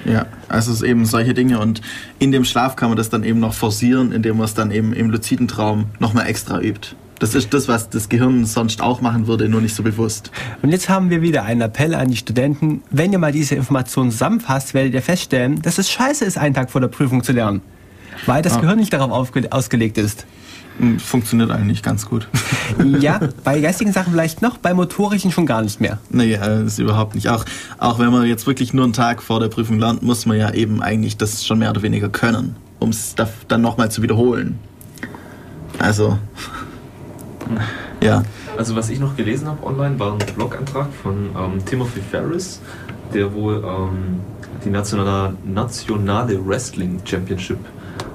Ja, also es ist eben solche Dinge und in dem Schlaf kann man das dann eben noch forcieren, indem man es dann eben im luziden Traum nochmal extra übt. Das ist das, was das Gehirn sonst auch machen würde, nur nicht so bewusst. Und jetzt haben wir wieder einen Appell an die Studenten. Wenn ihr mal diese Informationen zusammenfasst, werdet ihr feststellen, dass es scheiße ist, einen Tag vor der Prüfung zu lernen. Weil das Ah. Gehirn nicht darauf ausgelegt ist. Hm, Funktioniert eigentlich ganz gut. [LAUGHS] Ja, bei [LAUGHS] geistigen Sachen vielleicht noch, bei motorischen schon gar nicht mehr. Nee, äh, das ist überhaupt nicht. Auch, auch wenn man jetzt wirklich nur einen Tag vor der Prüfung lernt, muss man ja eben eigentlich das schon mehr oder weniger können, um es da- dann nochmal zu wiederholen. Also, ja. Also was ich noch gelesen habe online, war ein Blogantrag von ähm, Timothy Ferris, der wohl ähm, die nationale, nationale Wrestling Championship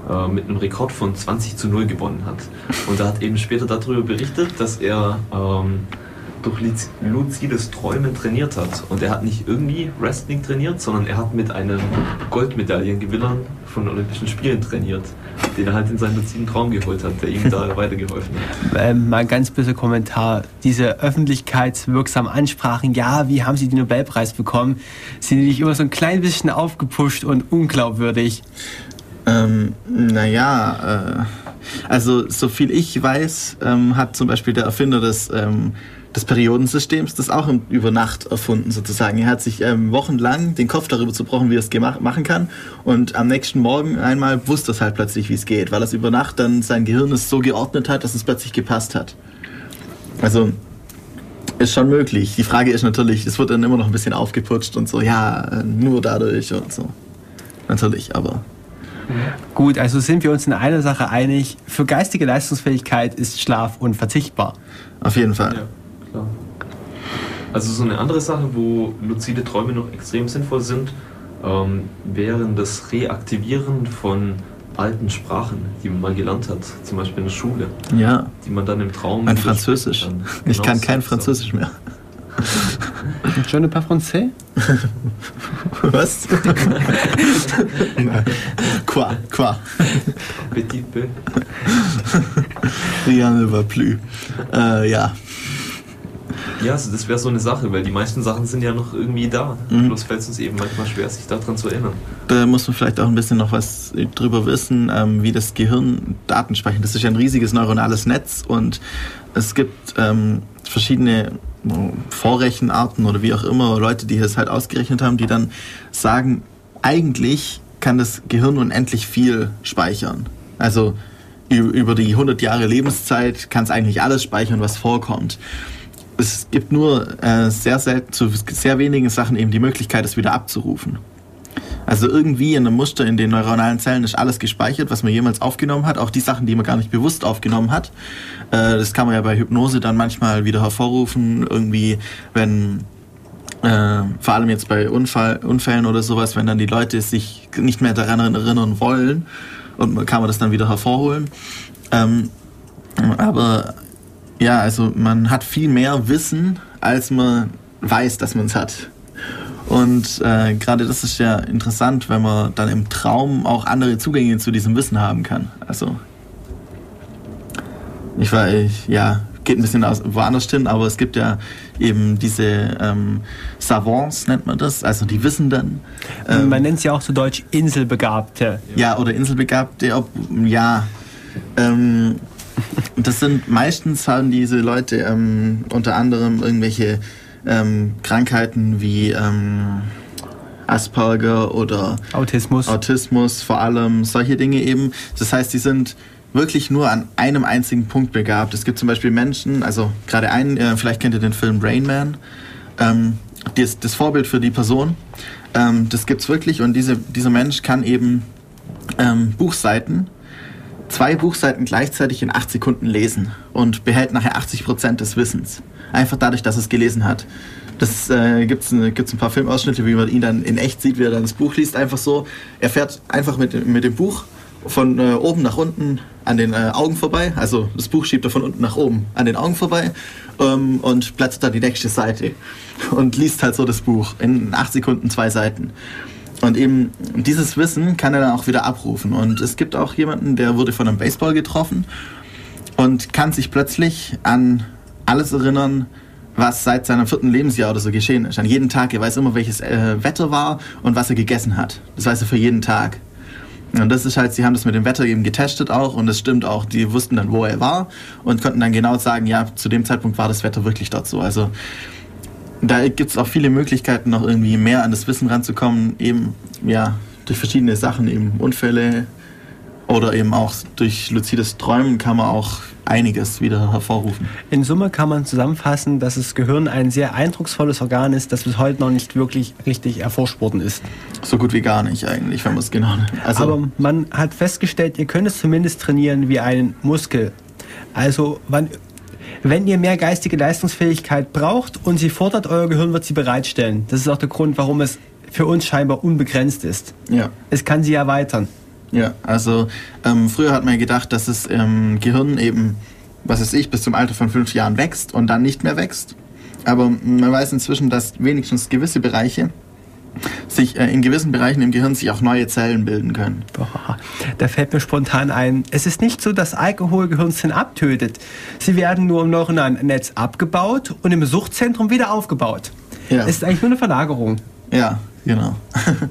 äh, mit einem Rekord von 20 zu 0 gewonnen hat. Und er hat eben später darüber berichtet, dass er ähm, durch luzides Träumen trainiert hat. Und er hat nicht irgendwie Wrestling trainiert, sondern er hat mit einem Goldmedaillengewinner von Olympischen Spielen trainiert, den er halt in seinen luziden Traum geholt hat, der ihm da [LAUGHS] weitergeholfen hat. Ähm, mal ein ganz böser Kommentar. Diese öffentlichkeitswirksamen Ansprachen, ja, wie haben Sie den Nobelpreis bekommen, sind die nicht immer so ein klein bisschen aufgepusht und unglaubwürdig. Ähm, naja, äh, also so viel ich weiß, ähm, hat zum Beispiel der Erfinder des, ähm, des Periodensystems das auch über Nacht erfunden sozusagen. Er hat sich ähm, wochenlang den Kopf darüber zerbrochen, wie er es machen kann und am nächsten Morgen einmal wusste es halt plötzlich, wie es geht, weil es über Nacht dann sein Gehirn es so geordnet hat, dass es plötzlich gepasst hat. Also ist schon möglich. Die Frage ist natürlich, es wird dann immer noch ein bisschen aufgeputscht und so, ja, äh, nur dadurch und so. Natürlich, aber Gut, also sind wir uns in einer Sache einig. Für geistige Leistungsfähigkeit ist Schlaf unverzichtbar. auf jeden Fall. Ja, klar. Also so eine andere Sache, wo luzide Träume noch extrem sinnvoll sind, ähm, wären das Reaktivieren von alten Sprachen, die man mal gelernt hat, zum Beispiel in der Schule, Ja, die man dann im Traum mein wieder Französisch. kann. Ich Genau kann so. kein Französisch mehr. [LAUGHS] Je ne pas français? [LAUGHS] Was? [LAUGHS] Quoi, quoi. Petit peu. Rien ne va plus. Äh, ja. Ja, also das wäre so eine Sache, weil die meisten Sachen sind ja noch irgendwie da. Mhm. Bloß fällt es uns eben manchmal schwer, sich daran zu erinnern. Da muss man vielleicht auch ein bisschen noch was drüber wissen, ähm, wie das Gehirn Daten speichert. Das ist ja ein riesiges neuronales Netz und es gibt ähm, verschiedene Vorrechenarten oder wie auch immer, Leute, die das halt ausgerechnet haben, die dann sagen, eigentlich kann das Gehirn unendlich viel speichern. Also über die 100 Jahre Lebenszeit kann es eigentlich alles speichern, was vorkommt. Es gibt nur äh, sehr selten, zu sehr wenigen Sachen eben die Möglichkeit, es wieder abzurufen. Also irgendwie in einem Muster in den neuronalen Zellen ist alles gespeichert, was man jemals aufgenommen hat, auch die Sachen, die man gar nicht bewusst aufgenommen hat. Äh, das kann man ja bei Hypnose dann manchmal wieder hervorrufen, irgendwie, wenn äh, vor allem jetzt bei Unfall, Unfällen oder sowas, wenn dann die Leute sich nicht mehr daran erinnern wollen und kann man das dann wieder hervorholen. Ähm, aber ja, also man hat viel mehr Wissen, als man weiß, dass man es hat. Und äh, gerade das ist ja interessant, wenn man dann im Traum auch andere Zugänge zu diesem Wissen haben kann. Also ich war, ich, ja, geht ein bisschen aus, woanders hin, aber es gibt ja eben diese ähm, Savants, nennt man das, also die Wissenden. Ähm, man nennt sie ja auch zu Deutsch Inselbegabte. Ja, oder Inselbegabte, ob, ja. Ähm, das sind meistens haben diese Leute ähm, unter anderem irgendwelche ähm, Krankheiten wie ähm, Asperger oder Autismus. Autismus, vor allem solche Dinge eben. Das heißt, die sind wirklich nur an einem einzigen Punkt begabt. Es gibt zum Beispiel Menschen, also gerade einen, äh, vielleicht kennt ihr den Film Rain Man, ähm, das, das, Vorbild für die Person. Ähm, das es wirklich und diese, dieser Mensch kann eben ähm, Buchseiten, zwei Buchseiten gleichzeitig in acht Sekunden lesen und behält nachher 80 Prozent des Wissens. Einfach dadurch, dass es gelesen hat. Das äh, gibt es ein paar Filmausschnitte, wie man ihn dann in echt sieht, wie er dann das Buch liest. Einfach so. Er fährt einfach mit, mit dem Buch von äh, oben nach unten an den äh, Augen vorbei. Also das Buch schiebt er von unten nach oben an den Augen vorbei ähm, und blättert dann die nächste Seite [LAUGHS] und liest halt so das Buch in acht Sekunden zwei Seiten. Und eben dieses Wissen kann er dann auch wieder abrufen. Und es gibt auch jemanden, der wurde von einem Baseball getroffen und kann sich plötzlich an alles erinnern, was seit seinem vierten Lebensjahr oder so geschehen ist. An jeden Tag, er weiß immer, welches äh, Wetter war und was er gegessen hat. Das weiß er für jeden Tag. Und das ist halt, sie haben das mit dem Wetter eben getestet auch und es stimmt auch. Die wussten dann, wo er war und konnten dann genau sagen, ja, zu dem Zeitpunkt war das Wetter wirklich dort so. Also da gibt es auch viele Möglichkeiten, noch irgendwie mehr an das Wissen ranzukommen, eben ja durch verschiedene Sachen, eben Unfälle oder eben auch durch luzides Träumen kann man auch einiges wieder hervorrufen. In Summe kann man zusammenfassen, dass das Gehirn ein sehr eindrucksvolles Organ ist, das bis heute noch nicht wirklich richtig erforscht worden ist. So gut wie gar nicht eigentlich, wenn man es genau nimmt. Also Aber man hat festgestellt, ihr könnt es zumindest trainieren wie einen Muskel. Also wann, wenn ihr mehr geistige Leistungsfähigkeit braucht und sie fordert, euer Gehirn wird sie bereitstellen. Das ist auch der Grund, warum es für uns scheinbar unbegrenzt ist. Ja. Es kann sie erweitern. Ja, also ähm, früher hat man gedacht, dass das ähm, Gehirn eben, was weiß ich, bis zum Alter von fünf Jahren wächst und dann nicht mehr wächst. Aber man weiß inzwischen, dass wenigstens gewisse Bereiche sich äh, in gewissen Bereichen im Gehirn sich auch neue Zellen bilden können. Boah, da fällt mir spontan ein, es ist nicht so, dass Alkohol Gehirnzellen abtötet. Sie werden nur im neuronalen Netz abgebaut und im Suchtzentrum wieder aufgebaut. Ja. Es ist eigentlich nur eine Verlagerung. Ja, genau. [LAUGHS]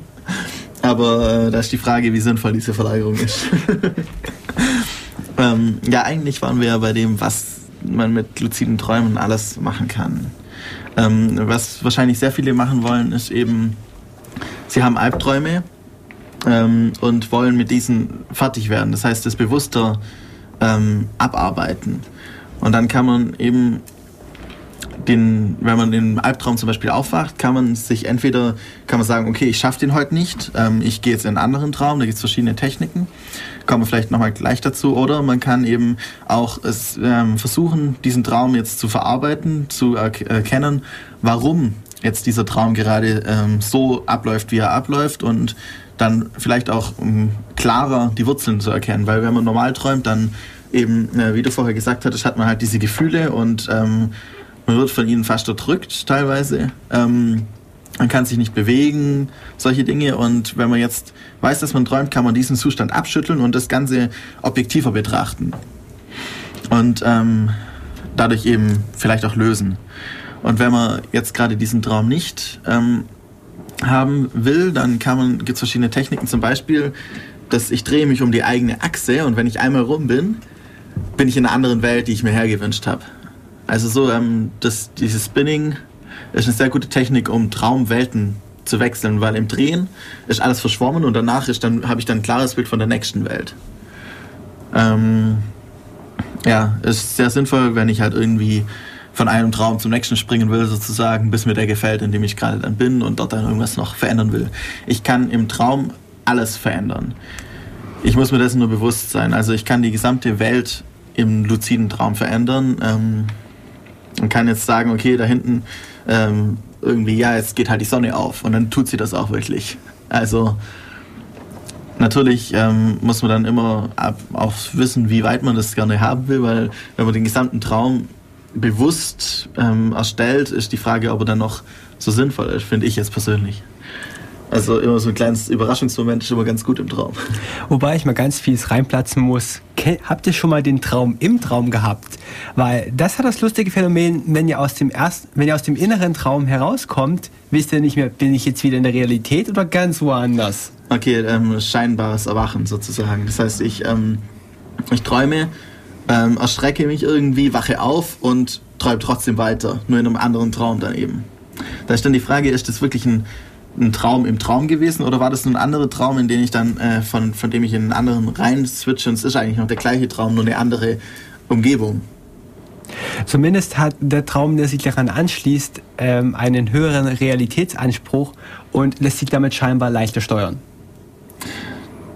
Aber äh, da ist die Frage, wie sinnvoll diese Verlagerung ist. [LAUGHS] ähm, ja, eigentlich waren wir ja bei dem, was man mit luziden Träumen alles machen kann. Ähm, was wahrscheinlich sehr viele machen wollen, ist eben, sie haben Albträume ähm, und wollen mit diesen fertig werden. Das heißt, das bewusster ähm, abarbeiten. Und dann kann man eben den, wenn man den Albtraum zum Beispiel aufwacht, kann man sich entweder kann man sagen, okay, ich schaffe den heute nicht, ähm, ich gehe jetzt in einen anderen Traum, da gibt es verschiedene Techniken, kommen wir vielleicht nochmal gleich dazu, oder man kann eben auch es ähm, versuchen, diesen Traum jetzt zu verarbeiten, zu erkennen, warum jetzt dieser Traum gerade ähm, so abläuft, wie er abläuft und dann vielleicht auch um klarer die Wurzeln zu erkennen, weil wenn man normal träumt, dann eben, äh, wie du vorher gesagt hattest, hat man halt diese Gefühle und ähm, man wird von ihnen fast erdrückt teilweise. Ähm, man kann sich nicht bewegen, solche Dinge. Und wenn man jetzt weiß, dass man träumt, kann man diesen Zustand abschütteln und das Ganze objektiver betrachten. Und ähm, dadurch eben vielleicht auch lösen. Und wenn man jetzt gerade diesen Traum nicht ähm, haben will, dann kann man, gibt es verschiedene Techniken. Zum Beispiel, dass ich drehe mich um die eigene Achse und wenn ich einmal rum bin, bin ich in einer anderen Welt, die ich mir hergewünscht habe. Also so, ähm, das, dieses Spinning ist eine sehr gute Technik, um Traumwelten zu wechseln, weil im Drehen ist alles verschwommen und danach dann habe ich dann ein klares Bild von der nächsten Welt. Ähm, ja, ist sehr sinnvoll, wenn ich halt irgendwie von einem Traum zum nächsten springen will, sozusagen, bis mir der gefällt, in dem ich gerade dann bin und dort dann irgendwas noch verändern will. Ich kann im Traum alles verändern. Ich muss mir dessen nur bewusst sein. Also ich kann die gesamte Welt im luziden Traum verändern ähm, und kann jetzt sagen, okay, da hinten ähm, irgendwie, ja, jetzt geht halt die Sonne auf und dann tut sie das auch wirklich. Also natürlich ähm, muss man dann immer auch wissen, wie weit man das gerne haben will, weil wenn man den gesamten Traum bewusst ähm, erstellt, ist die Frage, ob er dann noch so sinnvoll ist, finde ich jetzt persönlich. Also immer so ein kleines Überraschungsmoment ist immer ganz gut im Traum. Wobei ich mal ganz vieles reinplatzen muss. Habt ihr schon mal den Traum im Traum gehabt? Weil das hat das lustige Phänomen, wenn ihr aus dem ersten, wenn ihr aus dem inneren Traum herauskommt, wisst ihr nicht mehr, bin ich jetzt wieder in der Realität oder ganz woanders? Okay, ähm, scheinbares Erwachen sozusagen. Das heißt, ich, ähm, ich träume, ähm, erstrecke mich irgendwie, wache auf und träume trotzdem weiter, nur in einem anderen Traum dann eben. Da ist dann die Frage, ist das wirklich ein ein Traum im Traum gewesen oder war das ein anderer Traum, in den ich dann äh, von, von dem ich in einen anderen rein switche und es ist eigentlich noch der gleiche Traum, nur eine andere Umgebung? Zumindest hat der Traum, der sich daran anschließt, ähm, einen höheren Realitätsanspruch und lässt sich damit scheinbar leichter steuern.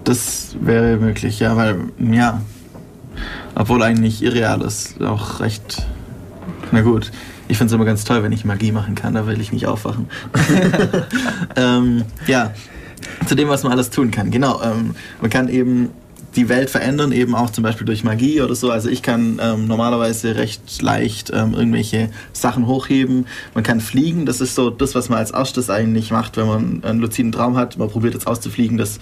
Das wäre möglich, ja, weil, ja, obwohl eigentlich irreal ist, auch recht, na gut, ich finde es immer ganz toll, wenn ich Magie machen kann, da will ich nicht aufwachen. [LAUGHS] ähm, ja, zu dem, was man alles tun kann. Genau, ähm, man kann eben die Welt verändern, eben auch zum Beispiel durch Magie oder so. Also ich kann ähm, normalerweise recht leicht ähm, irgendwelche Sachen hochheben. Man kann fliegen, das ist so das, was man als erstes eigentlich macht, wenn man einen luziden Traum hat. Man probiert jetzt auszufliegen, das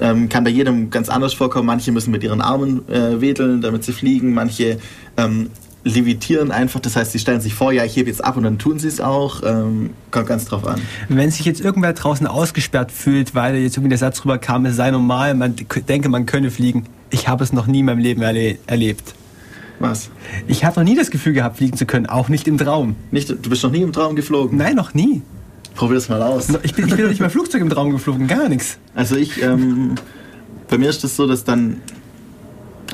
ähm, kann bei jedem ganz anders vorkommen. Manche müssen mit ihren Armen äh, wedeln, damit sie fliegen. Manche ähm, levitieren einfach, das heißt, sie stellen sich vor, ja, ich hebe jetzt ab und dann tun sie es auch. Ähm, kommt ganz drauf an. Wenn sich jetzt irgendwer draußen ausgesperrt fühlt, weil jetzt irgendwie der Satz rüberkam, es sei normal, man denke, man könne fliegen. Ich habe es noch nie in meinem Leben erle erlebt. Was? Ich habe noch nie das Gefühl gehabt, fliegen zu können, auch nicht im Traum. Nicht, du bist noch nie im Traum geflogen? Nein, noch nie. Probier das mal aus. Ich bin, ich bin noch nicht mal Flugzeug im Traum geflogen, gar nichts. Also ich, ähm, bei mir ist das so, dass dann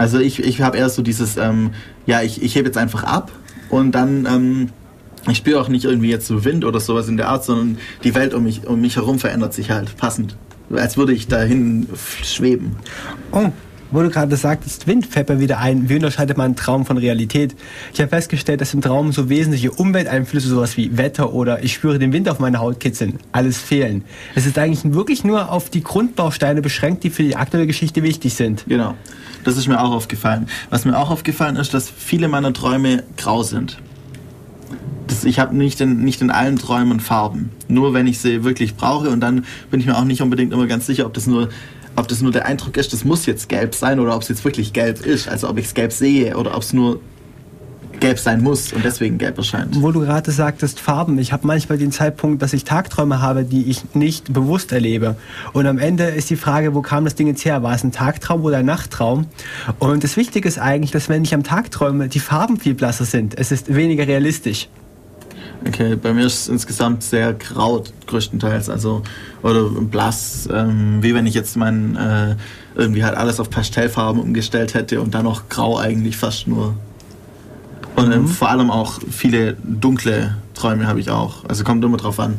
also ich, ich habe eher so dieses, ähm, ja, ich, ich hebe jetzt einfach ab und dann, ähm, ich spüre auch nicht irgendwie jetzt so Wind oder sowas in der Art, sondern die Welt um mich, um mich herum verändert sich halt passend. Als würde ich dahin schweben. Oh, wo du gerade sagtest, Wind fällt mir wieder ein. Wie unterscheidet man Traum von Realität? Ich habe festgestellt, dass im Traum so wesentliche Umwelteinflüsse, sowas wie Wetter oder ich spüre den Wind auf meine Haut kitzeln, alles fehlen. Es ist eigentlich wirklich nur auf die Grundbausteine beschränkt, die für die aktuelle Geschichte wichtig sind. Genau. Das ist mir auch aufgefallen. Was mir auch aufgefallen ist, dass viele meiner Träume grau sind. Das, ich habe nicht in, nicht in allen Träumen Farben. Nur wenn ich sie wirklich brauche und dann bin ich mir auch nicht unbedingt immer ganz sicher, ob das nur ob das nur der Eindruck ist, das muss jetzt gelb sein oder ob es jetzt wirklich gelb ist. Also ob ich es gelb sehe oder ob es nur gelb sein muss und deswegen gelb erscheint. Wo du gerade sagtest, Farben. Ich habe manchmal den Zeitpunkt, dass ich Tagträume habe, die ich nicht bewusst erlebe. Und am Ende ist die Frage, wo kam das Ding jetzt her? War es ein Tagtraum oder ein Nachttraum? Und das Wichtige ist eigentlich, dass wenn ich am Tag träume, die Farben viel blasser sind. Es ist weniger realistisch. Okay, bei mir ist es insgesamt sehr grau größtenteils, also oder blass, ähm, wie wenn ich jetzt mein äh, irgendwie halt alles auf Pastellfarben umgestellt hätte und dann noch grau eigentlich fast nur. Und ähm, mhm. vor allem auch viele dunkle Träume habe ich auch. Also kommt immer drauf an.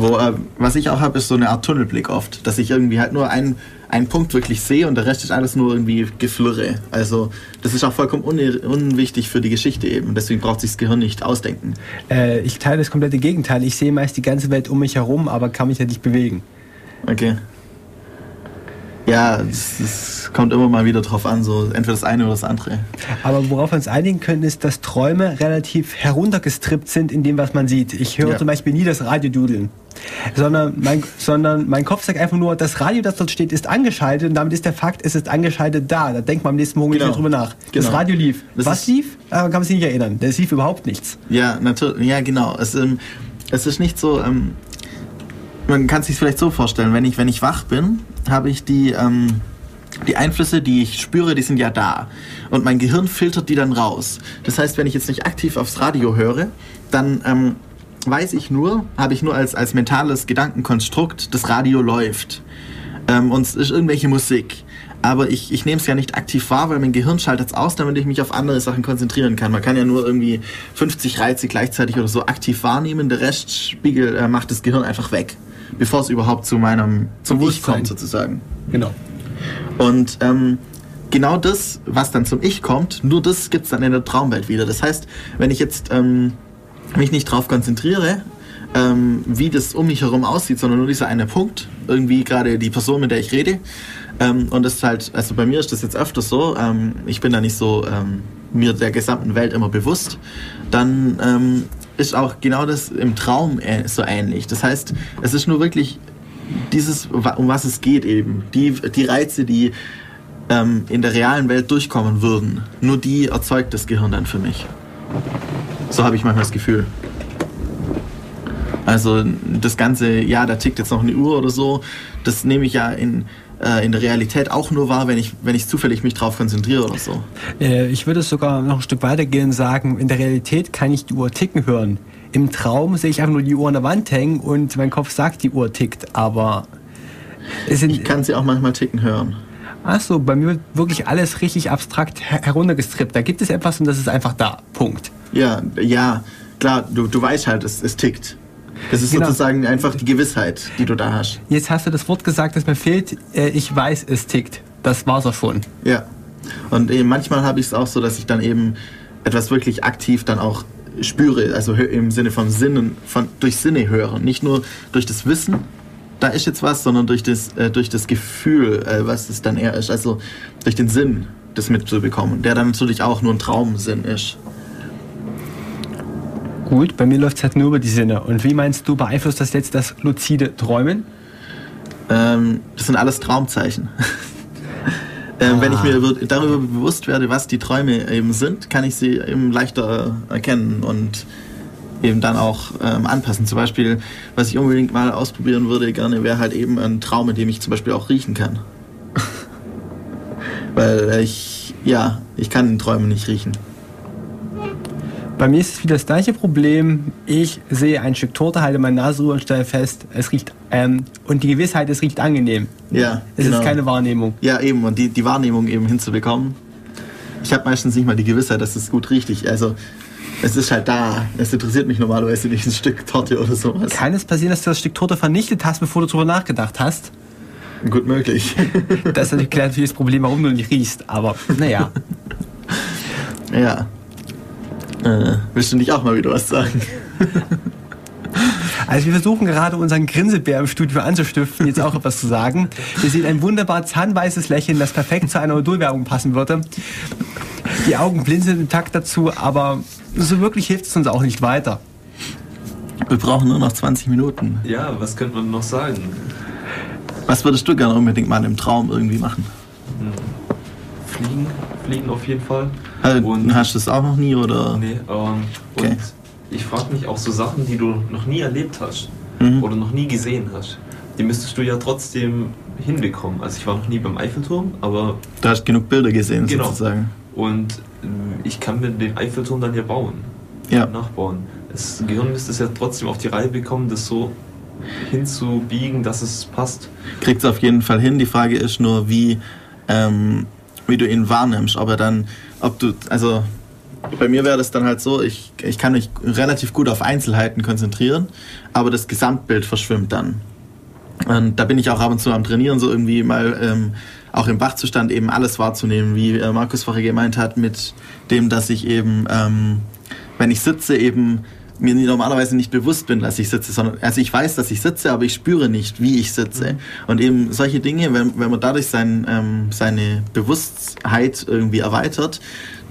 Wo, äh, was ich auch habe, ist so eine Art Tunnelblick oft, dass ich irgendwie halt nur einen, einen Punkt wirklich sehe und der Rest ist alles nur irgendwie Geflirre. Also das ist auch vollkommen un unwichtig für die Geschichte eben. Deswegen braucht sich das Gehirn nicht ausdenken. Äh, ich teile das komplette Gegenteil. Ich sehe meist die ganze Welt um mich herum, aber kann mich ja nicht bewegen. Okay. Ja, es kommt immer mal wieder drauf an, so entweder das eine oder das andere. Aber worauf wir uns einigen können, ist, dass Träume relativ heruntergestrippt sind in dem, was man sieht. Ich höre ja. zum Beispiel nie das Radio dudeln. sondern mein, sondern mein Kopf sagt einfach nur, das Radio, das dort steht, ist angeschaltet und damit ist der Fakt, es ist angeschaltet da. Da denkt man am nächsten Morgen genau. drüber nach. Genau. Das Radio lief. Das Was lief? Ah, kann man sich nicht erinnern. Das lief überhaupt nichts. Ja, natürlich. Ja, genau. Es, ähm, es ist nicht so. Ähm, man kann sich vielleicht so vorstellen, wenn ich, wenn ich wach bin, habe ich die. Ähm, die Einflüsse, die ich spüre, die sind ja da. Und mein Gehirn filtert die dann raus. Das heißt, wenn ich jetzt nicht aktiv aufs Radio höre, dann ähm, weiß ich nur, habe ich nur als, als mentales Gedankenkonstrukt, das Radio läuft. Ähm, und es ist irgendwelche Musik. Aber ich, ich nehme es ja nicht aktiv wahr, weil mein Gehirn schaltet es aus, damit ich mich auf andere Sachen konzentrieren kann. Man kann ja nur irgendwie 50 Reize gleichzeitig oder so aktiv wahrnehmen. Der Restspiegel äh, macht das Gehirn einfach weg, bevor es überhaupt zu meinem zum Ich kommt sozusagen. Genau. Und ähm, genau das, was dann zum Ich kommt, nur das gibt es dann in der Traumwelt wieder. Das heißt, wenn ich jetzt ähm, mich nicht darauf konzentriere, ähm, wie das um mich herum aussieht, sondern nur dieser eine Punkt, irgendwie gerade die Person, mit der ich rede. Ähm, und das ist halt, also bei mir ist das jetzt öfters so, ähm, ich bin da nicht so ähm, mir der gesamten Welt immer bewusst, dann ähm, ist auch genau das im Traum so ähnlich. Das heißt, es ist nur wirklich dieses, um was es geht eben, die, die Reize, die ähm, in der realen Welt durchkommen würden, nur die erzeugt das Gehirn dann für mich. So habe ich manchmal das Gefühl. Also das Ganze, ja, da tickt jetzt noch eine Uhr oder so, das nehme ich ja in, äh, in der Realität auch nur wahr, wenn ich, wenn ich zufällig mich drauf konzentriere oder so. Äh, ich würde sogar noch ein Stück weitergehen und sagen, in der Realität kann ich die Uhr ticken hören. Im Traum sehe ich einfach nur die Uhr an der Wand hängen und mein Kopf sagt, die Uhr tickt, aber... ich kann sie auch manchmal ticken hören. Achso, bei mir wird wirklich alles richtig abstrakt heruntergestrippt. Da gibt es etwas und das ist einfach da. Punkt. Ja, ja, klar, du, du weißt halt, es, es tickt. Das ist genau. sozusagen einfach die Gewissheit, die du da hast. Jetzt hast du das Wort gesagt, das mir fehlt. Äh, ich weiß, es tickt. Das war's auch schon. Ja. Und eben manchmal habe ich es auch so, dass ich dann eben etwas wirklich aktiv dann auch spüre, also im Sinne von Sinnen, von, durch Sinne hören. Nicht nur durch das Wissen, da ist jetzt was, sondern durch das, äh, durch das Gefühl, äh, was es dann eher ist. Also durch den Sinn, das mitzubekommen, der dann natürlich auch nur ein Traumsinn ist. Gut, bei mir läuft es halt nur über die Sinne. Und wie meinst du, beeinflusst das jetzt das luzide Träumen? Ähm, das sind alles Traumzeichen. [LAUGHS] ähm, ah. Wenn ich mir ah. darüber bewusst werde, was die Träume eben sind, kann ich sie eben leichter erkennen und eben dann auch ähm, anpassen. Zum Beispiel, was ich unbedingt mal ausprobieren würde, gerne wäre halt eben ein Traum, in dem ich zum Beispiel auch riechen kann. [LAUGHS] Weil ich, ja, ich kann in Träumen nicht riechen. Bei mir ist es wieder das gleiche Problem. Ich sehe ein Stück Torte, halte meine Nase rüber und stelle fest, es riecht, ähm, und die Gewissheit, es riecht angenehm. Ja. Es genau. ist keine Wahrnehmung. Ja, eben, und die, die Wahrnehmung eben hinzubekommen. Ich habe meistens nicht mal die Gewissheit, dass es gut riecht. Also, es ist halt da. Es interessiert mich normalerweise nicht ein Stück Torte oder sowas. Kann es passieren, dass du das Stück Torte vernichtet hast, bevor du darüber nachgedacht hast? Gut möglich. das ist natürlich das Problem, warum du nicht riechst, aber naja. [LAUGHS] ja. Äh, willst du nicht auch mal wieder was sagen? [LAUGHS] Also wir versuchen gerade unseren Grinsebär im Studio anzustiften, jetzt auch etwas zu sagen. Wir sehen ein wunderbar zahnweißes Lächeln, das perfekt zu einer Odolwerbung passen würde. Die Augen blinzeln im Takt dazu, aber so wirklich hilft es uns auch nicht weiter. Wir brauchen nur noch 20 Minuten. Ja, was könnte man noch sagen? Was würdest du gerne unbedingt mal im Traum irgendwie machen? Hm. Fliegen, fliegen auf jeden Fall. Also, und hast du das auch noch nie oder? Nee, ähm, okay. und ich frage mich auch so Sachen, die du noch nie erlebt hast mhm. oder noch nie gesehen hast. Die müsstest du ja trotzdem hinbekommen. Also ich war noch nie beim Eiffelturm, aber... Du hast genug Bilder gesehen genau. sozusagen. Und äh, ich kann mir den Eiffelturm dann ja bauen. Ja. Nachbauen. Das Gehirn müsste es ja trotzdem auf die Reihe bekommen, das so hinzubiegen, dass es passt. Kriegt es auf jeden Fall hin. Die Frage ist nur, wie, ähm, wie du ihn wahrnimmst. Ob er dann ob du, also bei mir wäre das dann halt so, ich, ich kann mich relativ gut auf Einzelheiten konzentrieren, aber das Gesamtbild verschwimmt dann. Und da bin ich auch ab und zu am Trainieren, so irgendwie mal ähm, auch im Wachzustand eben alles wahrzunehmen, wie äh, Markus vorher gemeint hat, mit dem, dass ich eben, ähm, wenn ich sitze, eben mir normalerweise nicht bewusst bin, dass ich sitze, sondern also ich weiß, dass ich sitze, aber ich spüre nicht, wie ich sitze. Mhm. Und eben solche Dinge, wenn, wenn man dadurch sein, ähm, seine Bewusstheit irgendwie erweitert,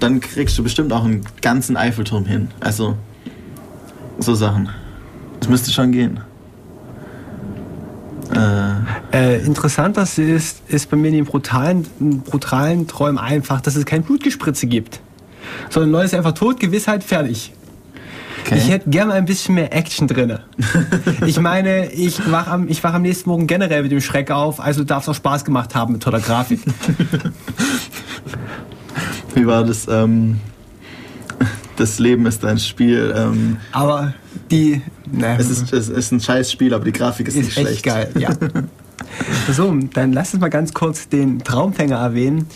dann kriegst du bestimmt auch einen ganzen Eiffelturm hin. Also so Sachen. Das müsste schon gehen. Äh, interessant, dass ist, ist bei mir in den brutalen, brutalen Träumen einfach, dass es kein Blutgespritze gibt. Sondern Leute ist einfach tot, Gewissheit, fertig. Okay. Ich hätte gerne ein bisschen mehr Action drin. [LAUGHS] ich meine, ich wache am, wach am nächsten Morgen generell mit dem Schreck auf, also darf es auch Spaß gemacht haben mit toller Grafik. [LAUGHS] Wie war das? Ähm, das Leben ist ein Spiel. Ähm, Aber die. Ne, es, ist, es ist ein scheiß Spiel, aber die Grafik ist, ist nicht echt schlecht. geil, ja. [LAUGHS] so, dann lass uns mal ganz kurz den Traumfänger erwähnen,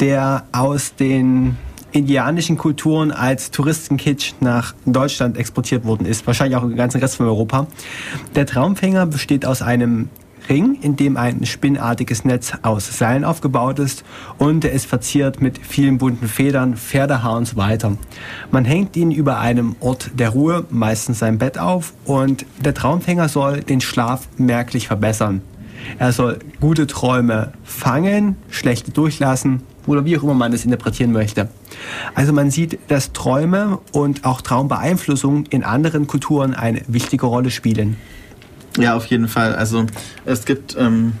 der aus den indianischen Kulturen als Touristenkitsch nach Deutschland exportiert worden ist, wahrscheinlich auch im ganzen Rest von Europa. Der Traumfänger besteht aus einem Ring, in dem ein spinnartiges Netz aus Seilen aufgebaut ist und er ist verziert mit vielen bunten Federn, Pferdehaar und so weiter. Man hängt ihn über einem Ort der Ruhe, meistens sein Bett auf und der Traumfänger soll den Schlaf merklich verbessern. Er soll gute Träume fangen, schlechte durchlassen oder wie auch immer man es interpretieren möchte. Also man sieht, dass Träume und auch Traumbeeinflussung in anderen Kulturen eine wichtige Rolle spielen. Ja, auf jeden Fall. Also es gibt ähm,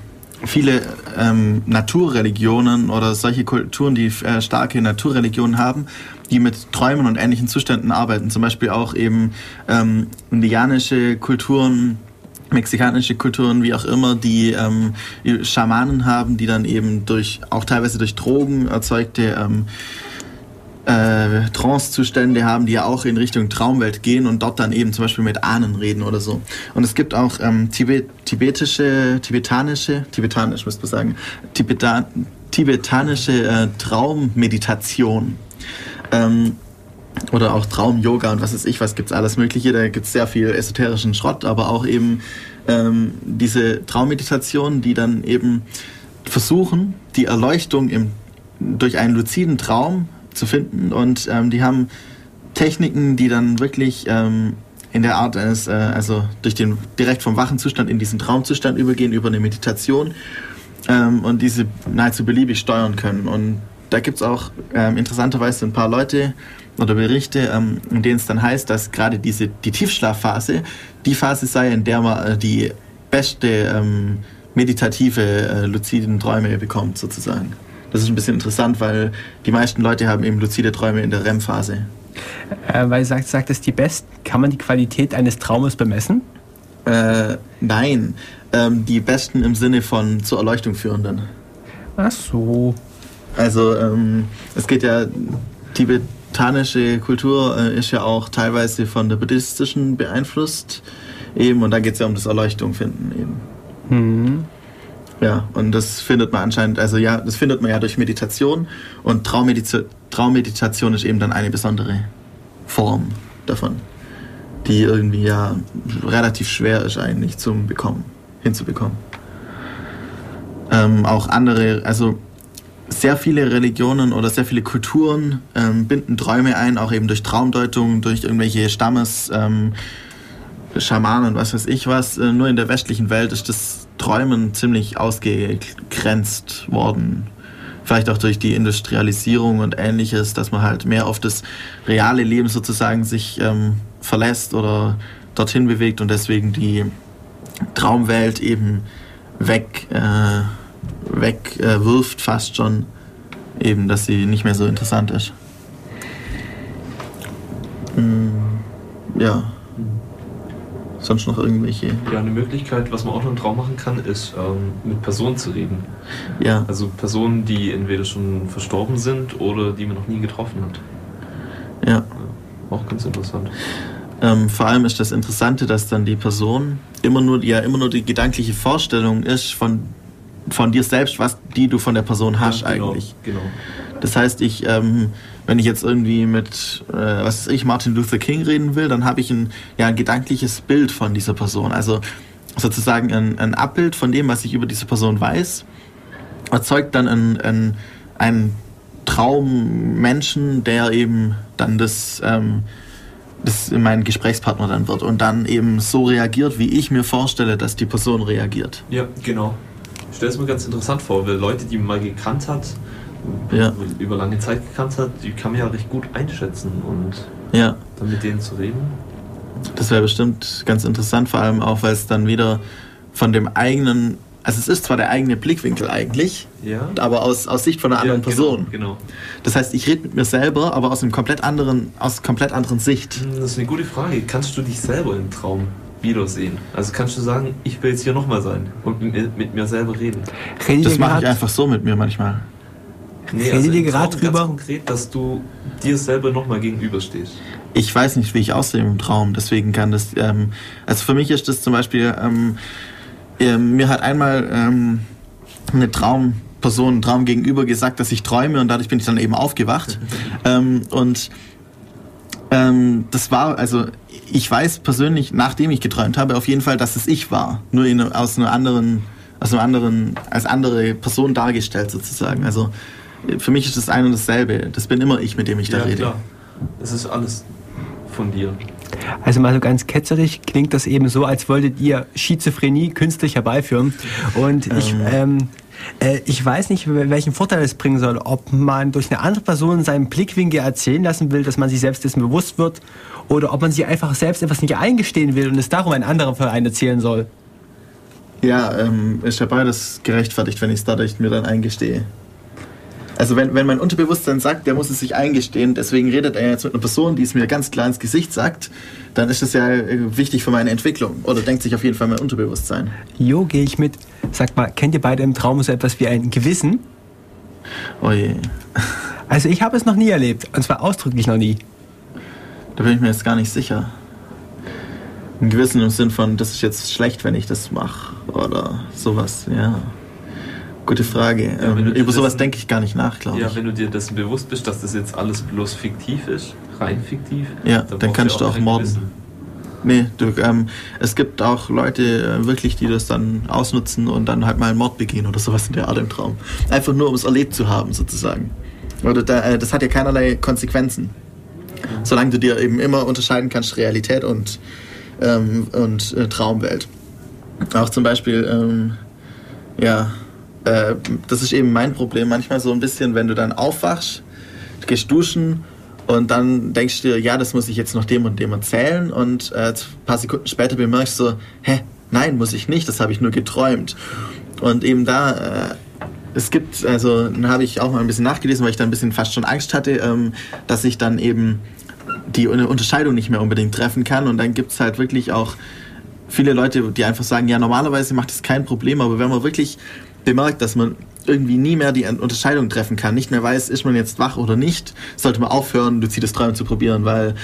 viele ähm, Naturreligionen oder solche Kulturen, die äh, starke Naturreligionen haben, die mit Träumen und ähnlichen Zuständen arbeiten. Zum Beispiel auch eben ähm, indianische Kulturen, mexikanische Kulturen, wie auch immer, die ähm, Schamanen haben, die dann eben durch, auch teilweise durch Drogen erzeugte ähm, äh, Trance-Zustände haben, die ja auch in Richtung Traumwelt gehen und dort dann eben zum Beispiel mit Ahnen reden oder so. Und es gibt auch ähm, Tibet, tibetische, tibetanische, tibetanisch müsste man sagen, Tibeta, tibetanische äh, Traummeditation. Ähm, oder auch Traum-Yoga und was weiß ich, was gibt's alles Mögliche. Da gibt's sehr viel esoterischen Schrott, aber auch eben ähm, diese Traummeditation, die dann eben versuchen, die Erleuchtung im, durch einen luziden Traum zu finden. Und ähm, die haben Techniken, die dann wirklich ähm, in der Art eines, äh, also durch den direkt vom wachen Zustand in diesen Traumzustand übergehen, über eine Meditation ähm, und diese nahezu beliebig steuern können. Und da gibt es auch ähm, interessanterweise ein paar Leute oder Berichte, ähm, in denen es dann heißt, dass gerade diese die Tiefschlafphase die Phase sei, in der man äh, die beste ähm, meditative, äh, luziden Träume bekommt, sozusagen. Das ist ein bisschen interessant, weil die meisten Leute haben eben luzide Träume in der REM-Phase. Äh, weil sagt, sagt es die besten, kann man die Qualität eines Traumes bemessen? Äh, nein, ähm, die besten im Sinne von zur Erleuchtung führenden. Ach so. Also ähm, es geht ja, tibetanische Kultur äh, ist ja auch teilweise von der buddhistischen beeinflusst eben und da geht es ja um das Erleuchtung finden eben. Mhm. Ja, und das findet man anscheinend, also ja, das findet man ja durch Meditation und Traummedita Traummeditation ist eben dann eine besondere Form davon, die irgendwie ja relativ schwer ist eigentlich zum Bekommen, hinzubekommen. Ähm, auch andere, also sehr viele Religionen oder sehr viele Kulturen ähm, binden Träume ein, auch eben durch Traumdeutung, durch irgendwelche Stammes, ähm, Schamanen, was weiß ich was. Äh, nur in der westlichen Welt ist das Träumen ziemlich ausgegrenzt worden. Vielleicht auch durch die Industrialisierung und ähnliches, dass man halt mehr auf das reale Leben sozusagen sich ähm, verlässt oder dorthin bewegt und deswegen die Traumwelt eben weg, äh, wegwirft, äh, fast schon, eben, dass sie nicht mehr so interessant ist. Mm, ja sonst noch irgendwelche? Ja, eine Möglichkeit, was man auch noch im Traum machen kann, ist ähm, mit Personen zu reden. Ja. Also Personen, die entweder schon verstorben sind oder die man noch nie getroffen hat. Ja. ja auch ganz interessant. Ähm, vor allem ist das Interessante, dass dann die Person immer nur, ja, immer nur die gedankliche Vorstellung ist von, von dir selbst, was die du von der Person hast ja, genau, eigentlich. Genau. Das heißt, ich ähm, wenn ich jetzt irgendwie mit, äh, was ich, Martin Luther King reden will, dann habe ich ein, ja, ein gedankliches Bild von dieser Person. Also sozusagen ein, ein Abbild von dem, was ich über diese Person weiß, erzeugt dann ein, ein, ein Traummenschen, der eben dann das, ähm, das mein Gesprächspartner dann wird und dann eben so reagiert, wie ich mir vorstelle, dass die Person reagiert. Ja, genau. Ich stelle es mir ganz interessant vor, weil Leute, die man mal gekannt hat, ja. über lange Zeit gekannt hat, die kann man ja recht gut einschätzen und ja. dann mit denen zu reden. Das wäre bestimmt ganz interessant, vor allem auch, weil es dann wieder von dem eigenen, also es ist zwar der eigene Blickwinkel eigentlich, Ja. aber aus, aus Sicht von einer anderen ja, Person. Genau, genau. Das heißt, ich rede mit mir selber, aber aus einem komplett anderen, aus komplett anderen Sicht. Hm, Das ist eine gute Frage. Kannst du dich selber im Traum wiedersehen? Also kannst du sagen, ich will jetzt hier nochmal sein und mit, mir- mit mir selber reden? Redet Das mache ich einfach so mit mir manchmal. Nee, Redet ihr im gerade Traum drüber? Ganz konkret, dass du dir selber nochmal gegenüberstehst. Ich weiß nicht, wie ich aussehe im Traum, deswegen kann das, ähm, also für mich ist das zum Beispiel, ähm, ähm, mir hat einmal ähm, eine Traumperson, ein Traum gegenüber gesagt, dass ich träume und dadurch bin ich dann eben aufgewacht. [LAUGHS] ähm, und ähm, das war, also ich weiß persönlich, nachdem ich geträumt habe, auf jeden Fall, dass es ich war. Nur in, aus einer anderen, aus einem anderen, als andere Person dargestellt sozusagen. Also für mich ist das ein und dasselbe. Das bin immer ich, mit dem ich da rede. Das ist alles von dir. Also mal so ganz ketzerisch klingt das eben so, als wolltet ihr Schizophrenie künstlich herbeiführen. Und ich, ähm, äh, ich weiß nicht, welchen Vorteil es bringen soll. Ob man durch eine andere Person seinen Blickwinkel erzählen lassen will, dass man sich selbst dessen bewusst wird, oder ob man sich einfach selbst etwas nicht eingestehen will und es darum ein anderer für einen erzählen soll. Ja, ähm, ist ja beides gerechtfertigt, wenn ich es dadurch mir dann eingestehe. Also wenn, wenn mein Unterbewusstsein sagt, der muss es sich eingestehen, deswegen redet er jetzt mit einer Person, die es mir ganz klar ins Gesicht sagt, dann ist das ja äh, wichtig für meine Entwicklung. Oder denkt sich auf jeden Fall mein Unterbewusstsein. Jo, gehe ich mit. Sag mal, kennt ihr beide im Traum so etwas wie ein Gewissen? Oh je, Also ich habe es noch nie erlebt. Und zwar ausdrücklich noch nie. da bin ich mir jetzt gar nicht sicher. Ein Gewissen im Sinn von, das ist jetzt schlecht, wenn ich das mache. Oder sowas, ja. Gute Frage. Ja, ähm, über sowas denke ich gar nicht nach, glaube Ja, ich. wenn du dir dessen bewusst bist, dass das jetzt alles bloß fiktiv ist, rein fiktiv, Ja, dann brauchst kannst du auch morden. Nee, du, ähm, es gibt auch Leute äh, wirklich, die das dann ausnutzen und dann halt mal einen Mord begehen oder sowas in der Art im Traum. Einfach nur, um es erlebt zu haben, sozusagen. Oder da, äh, das hat ja keinerlei Konsequenzen. Solange du dir eben immer unterscheiden kannst, Realität und, ähm, und äh, Traumwelt. Auch zum Beispiel, ähm, ja, äh, das ist eben mein Problem. Manchmal so ein bisschen, wenn du dann aufwachst, gehst duschen und dann denkst du dir, ja, das muss ich jetzt noch dem und dem erzählen und äh, ein paar Sekunden später bemerkst du hä, nein, muss ich nicht, das habe ich nur geträumt. Und eben da, äh, es gibt, also dann habe ich auch mal ein bisschen nachgelesen, weil ich dann ein bisschen fast schon Angst hatte, ähm, dass ich dann eben die Unterscheidung nicht mehr unbedingt treffen kann und dann gibt es halt wirklich auch viele Leute, die einfach sagen, ja, normalerweise macht es kein Problem, aber wenn man wirklich bemerkt, dass man irgendwie nie mehr die Unterscheidung treffen kann, nicht mehr weiß, ist man jetzt wach oder nicht, sollte man aufhören, luzides Träumen zu probieren, weil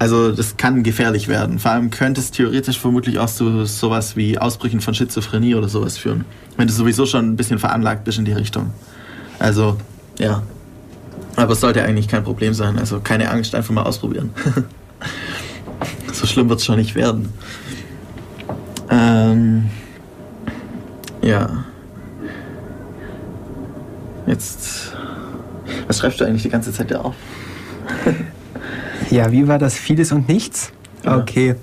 also das kann gefährlich werden. Vor allem könnte es theoretisch vermutlich auch zu sowas wie Ausbrüchen von Schizophrenie oder sowas führen, wenn du sowieso schon ein bisschen veranlagt bist in die Richtung. Also, ja. Aber es sollte eigentlich kein Problem sein. Also keine Angst, einfach mal ausprobieren. [LAUGHS] so schlimm wird es schon nicht werden. Ähm, ja. Jetzt. Was schreibst du eigentlich die ganze Zeit da auf? [LAUGHS] Ja, wie war das? Vieles und nichts? Ja. Okay.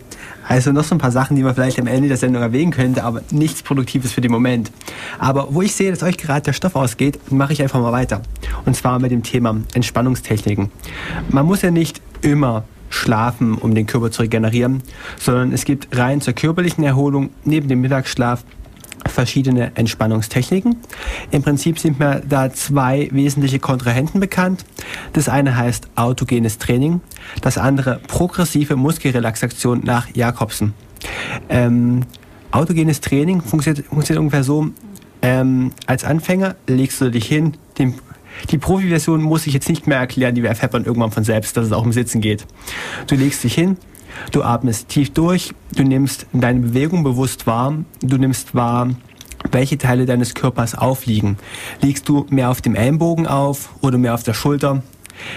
Also noch so ein paar Sachen, die man vielleicht am Ende der Sendung erwähnen könnte, aber nichts Produktives für den Moment. Aber wo ich sehe, dass euch gerade der Stoff ausgeht, mache ich einfach mal weiter. Und zwar mit dem Thema Entspannungstechniken. Man muss ja nicht immer schlafen, um den Körper zu regenerieren, sondern es gibt rein zur körperlichen Erholung neben dem Mittagsschlaf verschiedene Entspannungstechniken. Im Prinzip sind mir da zwei wesentliche Kontrahenten bekannt. Das eine heißt autogenes Training, das andere progressive Muskelrelaxation nach Jakobsen. Ähm, autogenes Training funktioniert, funktioniert ungefähr so, ähm, als Anfänger legst du dich hin, den, die Profi-Version muss ich jetzt nicht mehr erklären, die erfährt man irgendwann von selbst, dass es auch im Sitzen geht. Du legst dich hin, du atmest tief durch, du nimmst deine Bewegung bewusst wahr, du nimmst wahr, welche Teile deines Körpers aufliegen. Liegst du mehr auf dem Ellenbogen auf oder mehr auf der Schulter?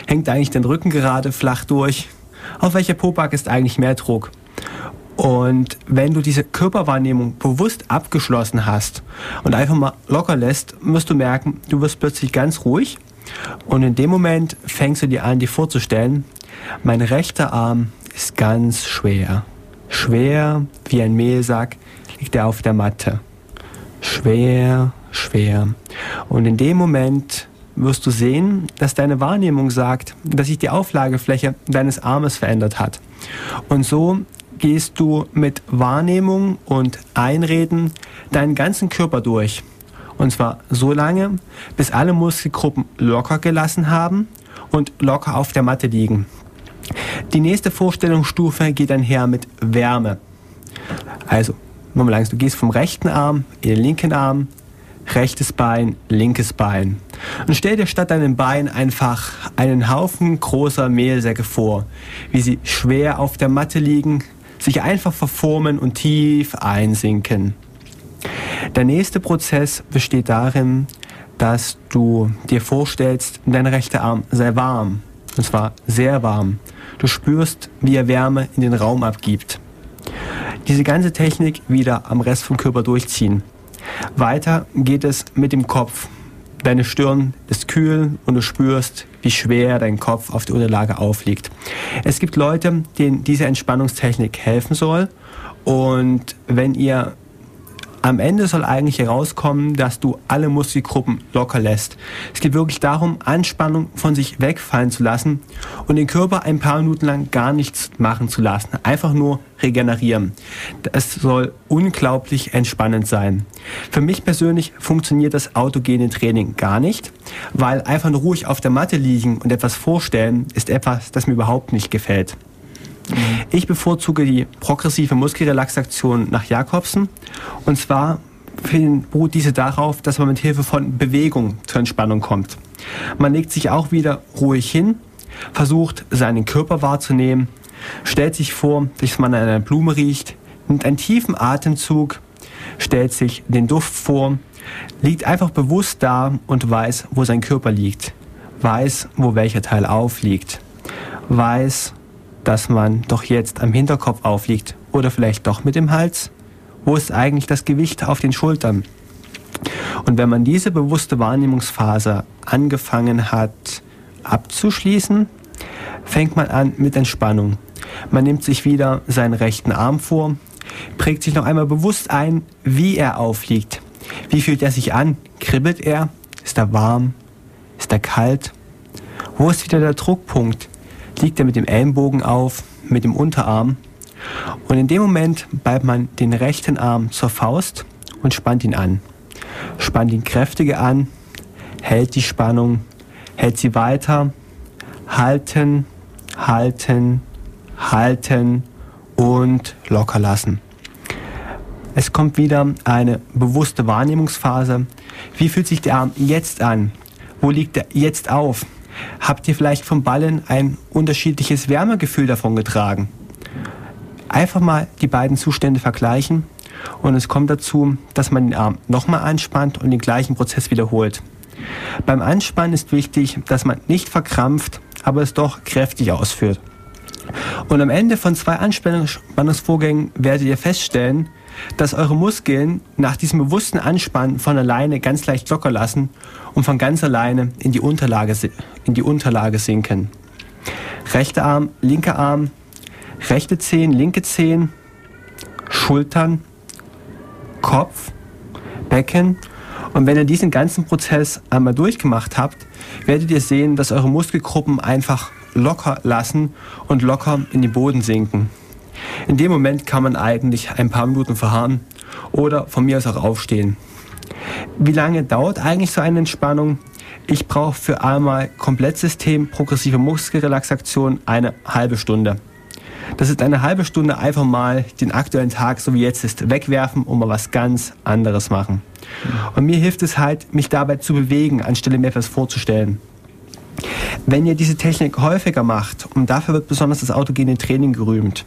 Hängt eigentlich dein Rücken gerade flach durch? Auf welcher Poback ist eigentlich mehr Druck? Und wenn du diese Körperwahrnehmung bewusst abgeschlossen hast und einfach mal locker lässt, wirst du merken, du wirst plötzlich ganz ruhig und in dem Moment fängst du dir an, dir vorzustellen, mein rechter Arm ist ganz schwer. Schwer wie ein Mehlsack liegt er auf der Matte. Schwer, schwer. Und in dem Moment wirst du sehen, dass deine Wahrnehmung sagt, dass sich die Auflagefläche deines Armes verändert hat. Und so gehst du mit Wahrnehmung und Einreden deinen ganzen Körper durch. Und zwar so lange, bis alle Muskelgruppen locker gelassen haben und locker auf der Matte liegen. Die nächste Vorstellungsstufe geht einher mit Wärme. Also, nochmal langsam, du gehst vom rechten Arm in den linken Arm, rechtes Bein, linkes Bein. Und stell dir statt deinem Bein einfach einen Haufen großer Mehlsäcke vor, wie sie schwer auf der Matte liegen, sich einfach verformen und tief einsinken. Der nächste Prozess besteht darin, dass du dir vorstellst, dein rechter Arm sei warm. Und zwar sehr warm. Du spürst, wie er Wärme in den Raum abgibt. Diese ganze Technik wieder am Rest vom Körper durchziehen. Weiter geht es mit dem Kopf. Deine Stirn ist kühl und du spürst, wie schwer dein Kopf auf der Unterlage aufliegt. Es gibt Leute, denen diese Entspannungstechnik helfen soll. Und wenn ihr am Ende soll eigentlich herauskommen, dass du alle Muskelgruppen locker lässt. Es geht wirklich darum, Anspannung von sich wegfallen zu lassen und den Körper ein paar Minuten lang gar nichts machen zu lassen. Einfach nur regenerieren. Es soll unglaublich entspannend sein. Für mich persönlich funktioniert das autogene Training gar nicht, weil einfach nur ruhig auf der Matte liegen und etwas vorstellen ist etwas, das mir überhaupt nicht gefällt. Mhm. Ich bevorzuge die progressive Muskelrelaxation nach Jakobsen. Und zwar beruht diese darauf, dass man mit Hilfe von Bewegung zur Entspannung kommt. Man legt sich auch wieder ruhig hin, versucht seinen Körper wahrzunehmen, stellt sich vor, dass man an einer Blume riecht, nimmt einen tiefen Atemzug, stellt sich den Duft vor, liegt einfach bewusst da und weiß, wo sein Körper liegt, weiß, wo welcher Teil aufliegt, weiß, dass man doch jetzt am Hinterkopf aufliegt oder vielleicht doch mit dem Hals? Wo ist eigentlich das Gewicht auf den Schultern? Und wenn man diese bewusste Wahrnehmungsphase angefangen hat abzuschließen, fängt man an mit Entspannung. Man nimmt sich wieder seinen rechten Arm vor, prägt sich noch einmal bewusst ein, wie er aufliegt. Wie fühlt er sich an? Kribbelt er? Ist er warm? Ist er kalt? Wo ist wieder der Druckpunkt? Liegt er mit dem Ellenbogen auf, mit dem Unterarm. Und in dem Moment ballt man den rechten Arm zur Faust und spannt ihn an. Spannt ihn kräftiger an, hält die Spannung, hält sie weiter, halten, halten, halten und locker lassen. Es kommt wieder eine bewusste Wahrnehmungsphase. Wie fühlt sich der Arm jetzt an? Wo liegt er jetzt auf? Habt ihr vielleicht vom Ballen ein unterschiedliches Wärmegefühl davon getragen? Einfach mal die beiden Zustände vergleichen und es kommt dazu, dass man den Arm nochmal anspannt und den gleichen Prozess wiederholt. Beim Anspannen ist wichtig, dass man nicht verkrampft, aber es doch kräftig ausführt. Und am Ende von zwei Anspannungsvorgängen werdet ihr feststellen, dass eure Muskeln nach diesem bewussten Anspannen von alleine ganz leicht locker lassen und von ganz alleine in die Unterlage, in die Unterlage sinken. Rechter Arm, linker Arm, rechte Zehen, linke Zehen, Schultern, Kopf, Becken. Und wenn ihr diesen ganzen Prozess einmal durchgemacht habt, werdet ihr sehen, dass eure Muskelgruppen einfach locker lassen und locker in den Boden sinken. In dem Moment kann man eigentlich ein paar Minuten verharren oder von mir aus auch aufstehen. Wie lange dauert eigentlich so eine Entspannung? Ich brauche für einmal Komplettsystem progressive Muskelrelaxation eine halbe Stunde. Das ist eine halbe Stunde einfach mal den aktuellen Tag, so wie jetzt ist, wegwerfen und mal was ganz anderes machen. Und mir hilft es halt, mich dabei zu bewegen, anstelle mir etwas vorzustellen. Wenn ihr diese Technik häufiger macht, und dafür wird besonders das autogene Training gerühmt,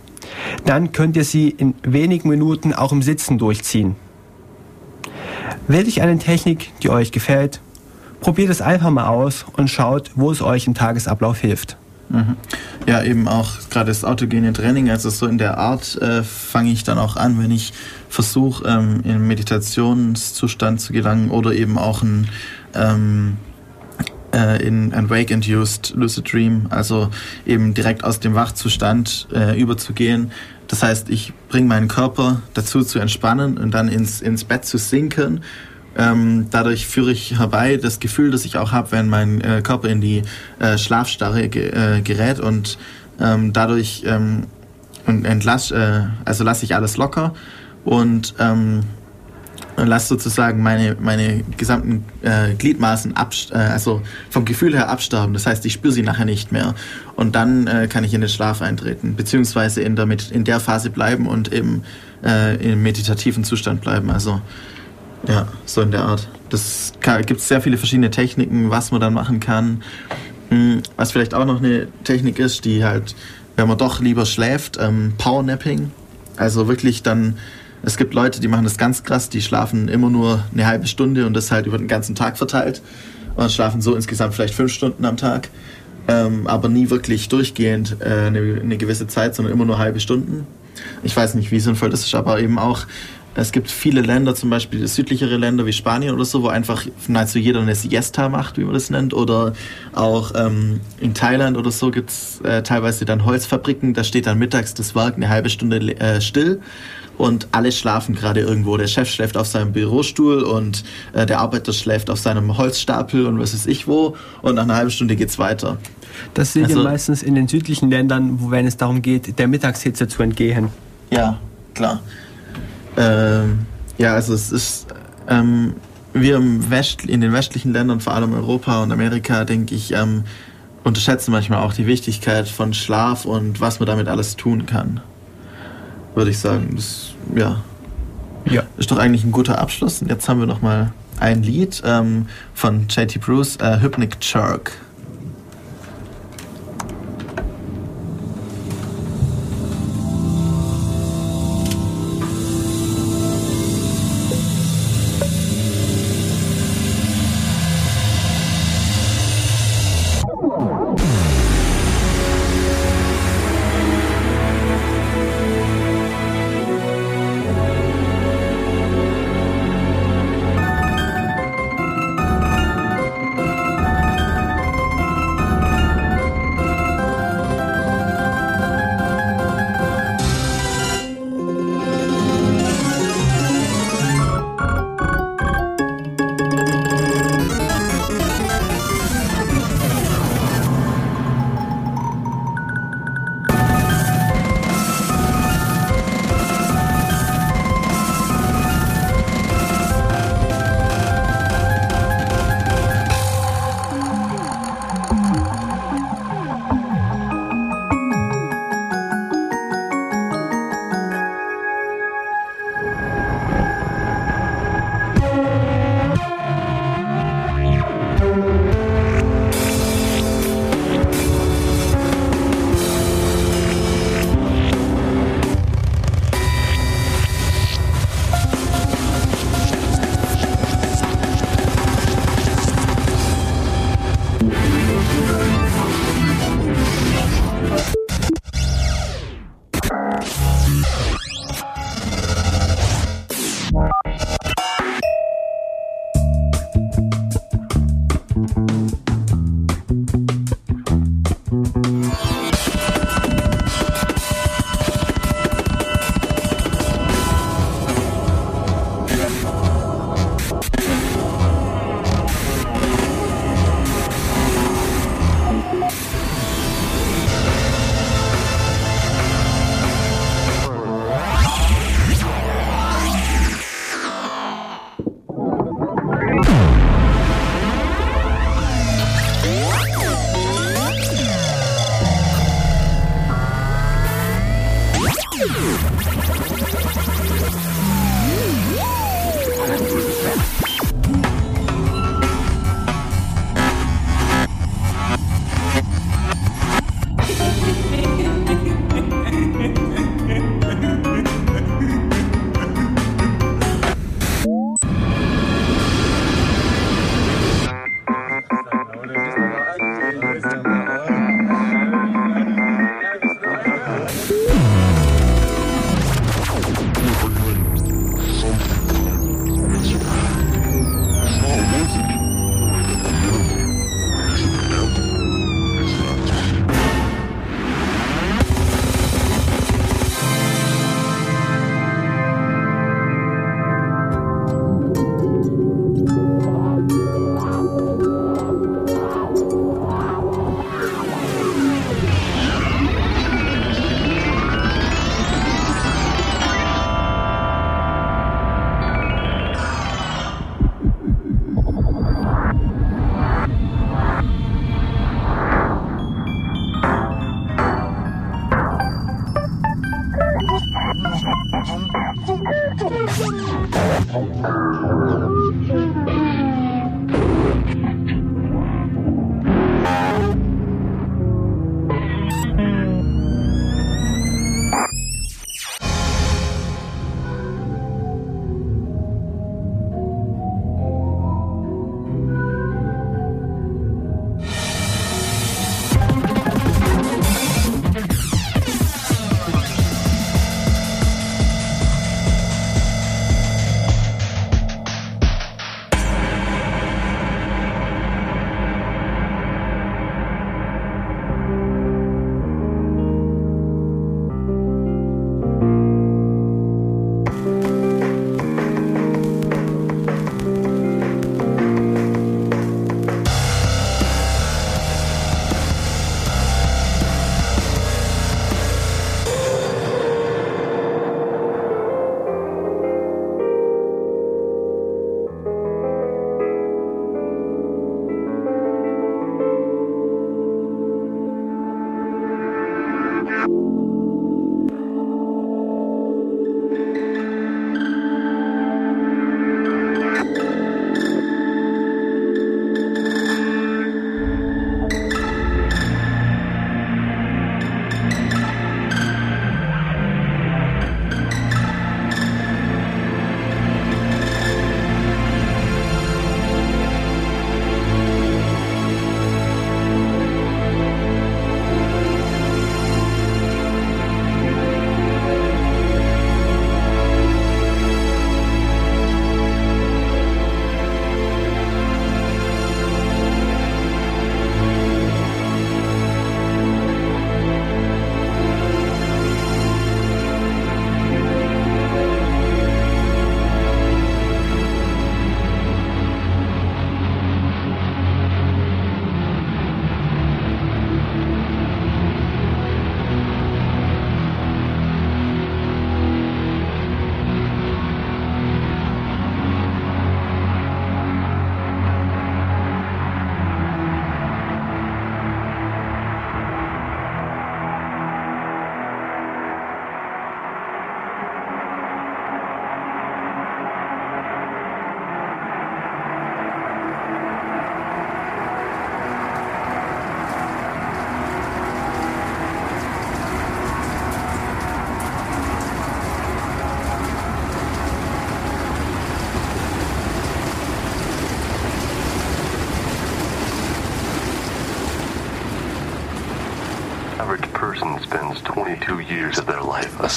dann könnt ihr sie in wenigen Minuten auch im Sitzen durchziehen. Wählt euch eine Technik, die euch gefällt, probiert es einfach mal aus und schaut, wo es euch im Tagesablauf hilft. Mhm. Ja, eben auch gerade das autogene Training, also so in der Art äh, fange ich dann auch an, wenn ich versuche, ähm, in Meditationszustand zu gelangen oder eben auch ein ähm, äh, in ein Wake-Induced Lucid Dream, also eben direkt aus dem Wachzustand äh, überzugehen. Das heißt, ich bringe meinen Körper dazu zu entspannen und dann ins, ins Bett zu sinken. Ähm, dadurch führe ich herbei das Gefühl, das ich auch habe, wenn mein äh, Körper in die äh, Schlafstarre ge äh, gerät und ähm, dadurch ähm, und entlass, äh, also lasse ich alles locker und ähm, lasse sozusagen meine, meine gesamten äh, Gliedmaßen ab, äh, also vom Gefühl her absterben. Das heißt, ich spüre sie nachher nicht mehr. Und dann äh, kann ich in den Schlaf eintreten, beziehungsweise in der, in der Phase bleiben und eben äh, im meditativen Zustand bleiben. Also ja, so in der Art. Das gibt sehr viele verschiedene Techniken, was man dann machen kann. Hm, was vielleicht auch noch eine Technik ist, die halt, wenn man doch lieber schläft, ähm, Powernapping. Also wirklich dann es gibt Leute, die machen das ganz krass, die schlafen immer nur eine halbe Stunde und das halt über den ganzen Tag verteilt und schlafen so insgesamt vielleicht fünf Stunden am Tag, ähm, aber nie wirklich durchgehend äh, eine, eine gewisse Zeit, sondern immer nur halbe Stunden. Ich weiß nicht, wie sinnvoll das ist, aber eben auch es gibt viele Länder, zum Beispiel südlichere Länder wie Spanien oder so, wo einfach nahezu jeder eine Siesta macht, wie man das nennt. Oder auch ähm, in Thailand oder so gibt es äh, teilweise dann Holzfabriken, da steht dann mittags das Werk eine halbe Stunde äh, still und alle schlafen gerade irgendwo. Der Chef schläft auf seinem Bürostuhl und äh, der Arbeiter schläft auf seinem Holzstapel und was weiß ich wo und nach einer halben Stunde geht es weiter. Das sehen also, wir meistens in den südlichen Ländern, wo wenn es darum geht, der Mittagshitze zu entgehen. Ja, klar. Ähm, ja, also es ist ähm, wir im West, in den westlichen Ländern, vor allem Europa und Amerika, denke ich, ähm, unterschätzen manchmal auch die Wichtigkeit von Schlaf und was man damit alles tun kann würde ich sagen. Das, ja. ja. Ist doch eigentlich ein guter Abschluss. Und jetzt haben wir noch mal ein Lied ähm, von JT Bruce, äh, Hypnic Jerk.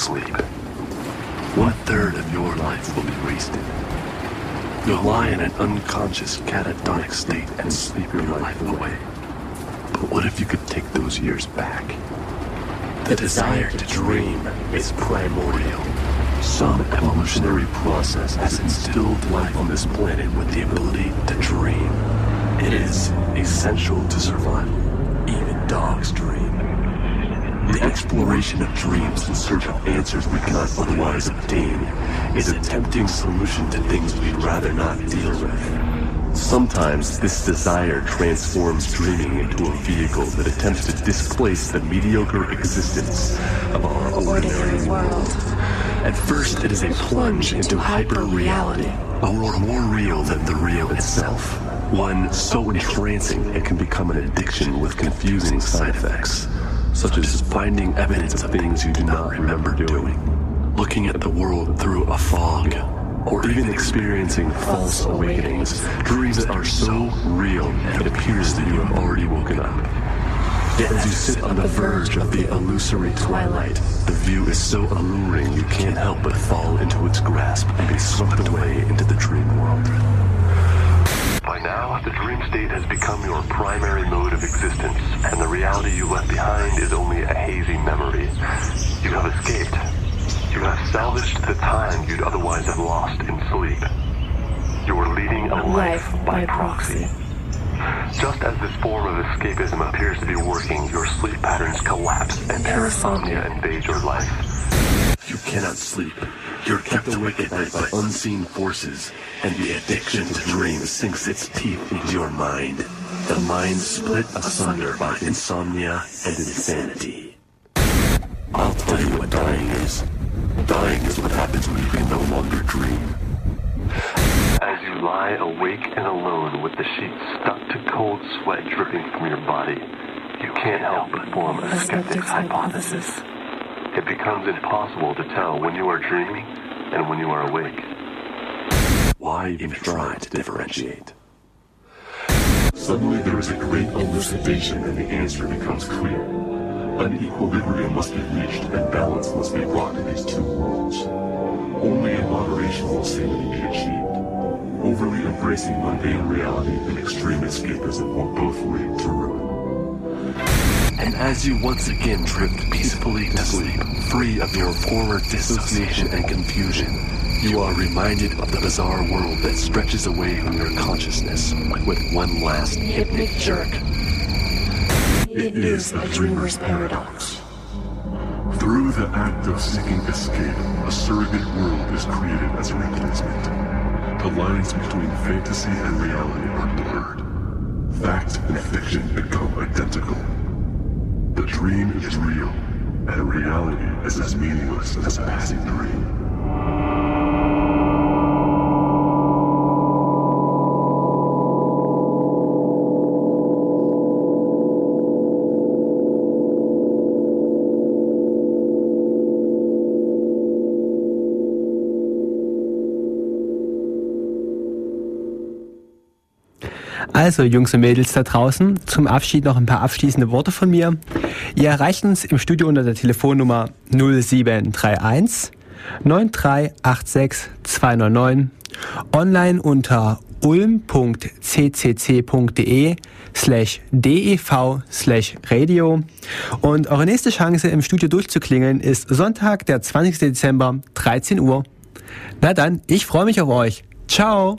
Life asleep. One third of your life will be wasted. You'll lie in an unconscious catatonic state and sleep your life away. But what if you could take those years back? The desire to dream is primordial. Some evolutionary process has instilled life on this planet with the ability to dream. It is essential to survival. Even dogs dream. The exploration of dreams in search of answers we cannot otherwise obtain is a tempting solution to things we'd rather not deal with. Sometimes this desire transforms dreaming into a vehicle that attempts to displace the mediocre existence of our ordinary world. At first, it is a plunge into hyper-reality, a world more real than the real itself. One so entrancing it can become an addiction with confusing side effects such as finding evidence of things you do not remember doing, looking at the world through a fog, or even experiencing false awakenings, dreams that are so real that it appears that you have already woken up. Yet as you sit on the verge of the illusory twilight, the view is so alluring you can't help but fall into its grasp and be swept away into the dream world. By now, the dream state has become your primary mode of existence, and the reality you left behind is only a hazy memory. You have escaped. You have salvaged the time you'd otherwise have lost in sleep. You are leading a life by proxy. Just as this form of escapism appears to be working, your sleep patterns collapse and parasomnia invades your life. You cannot sleep. You're kept awake at night by unseen forces, and the addiction to dreams sinks its teeth into your mind. The mind split asunder by insomnia and insanity. I'll tell you what dying is. Dying is what happens when you can no longer dream. As you lie awake and alone with the sheets stuck to cold sweat dripping from your body, you can't help but form a skeptic's hypothesis. It becomes impossible to tell when you are dreaming and when you are awake. Why even try to differentiate? Suddenly there is a great elucidation and the answer becomes clear. An equilibrium must be reached and balance must be brought to these two worlds. Only in moderation will sanity be achieved. Overly embracing mundane reality and extreme escapism will both lead to ruin. And as you once again drift peacefully to sleep, free of your former dissociation and confusion, you are reminded of the bizarre world that stretches away from your consciousness with one last hypnic jerk. It is the dreamer's paradox. Through the act of seeking escape, a surrogate world is created as a replacement. The lines between fantasy and reality are blurred. Fact and fiction become identical. The dream is real, and reality is as meaningless as a passing dream. Also, Jungs und Mädels da draußen, zum Abschied noch ein paar abschließende Worte von mir. Ihr erreicht uns im Studio unter der Telefonnummer 0731 9386 299, online unter ulm.ccc.de slash dev slash radio und eure nächste Chance im Studio durchzuklingeln ist Sonntag, der 20. Dezember, 13 Uhr. Na dann, ich freue mich auf euch. Ciao!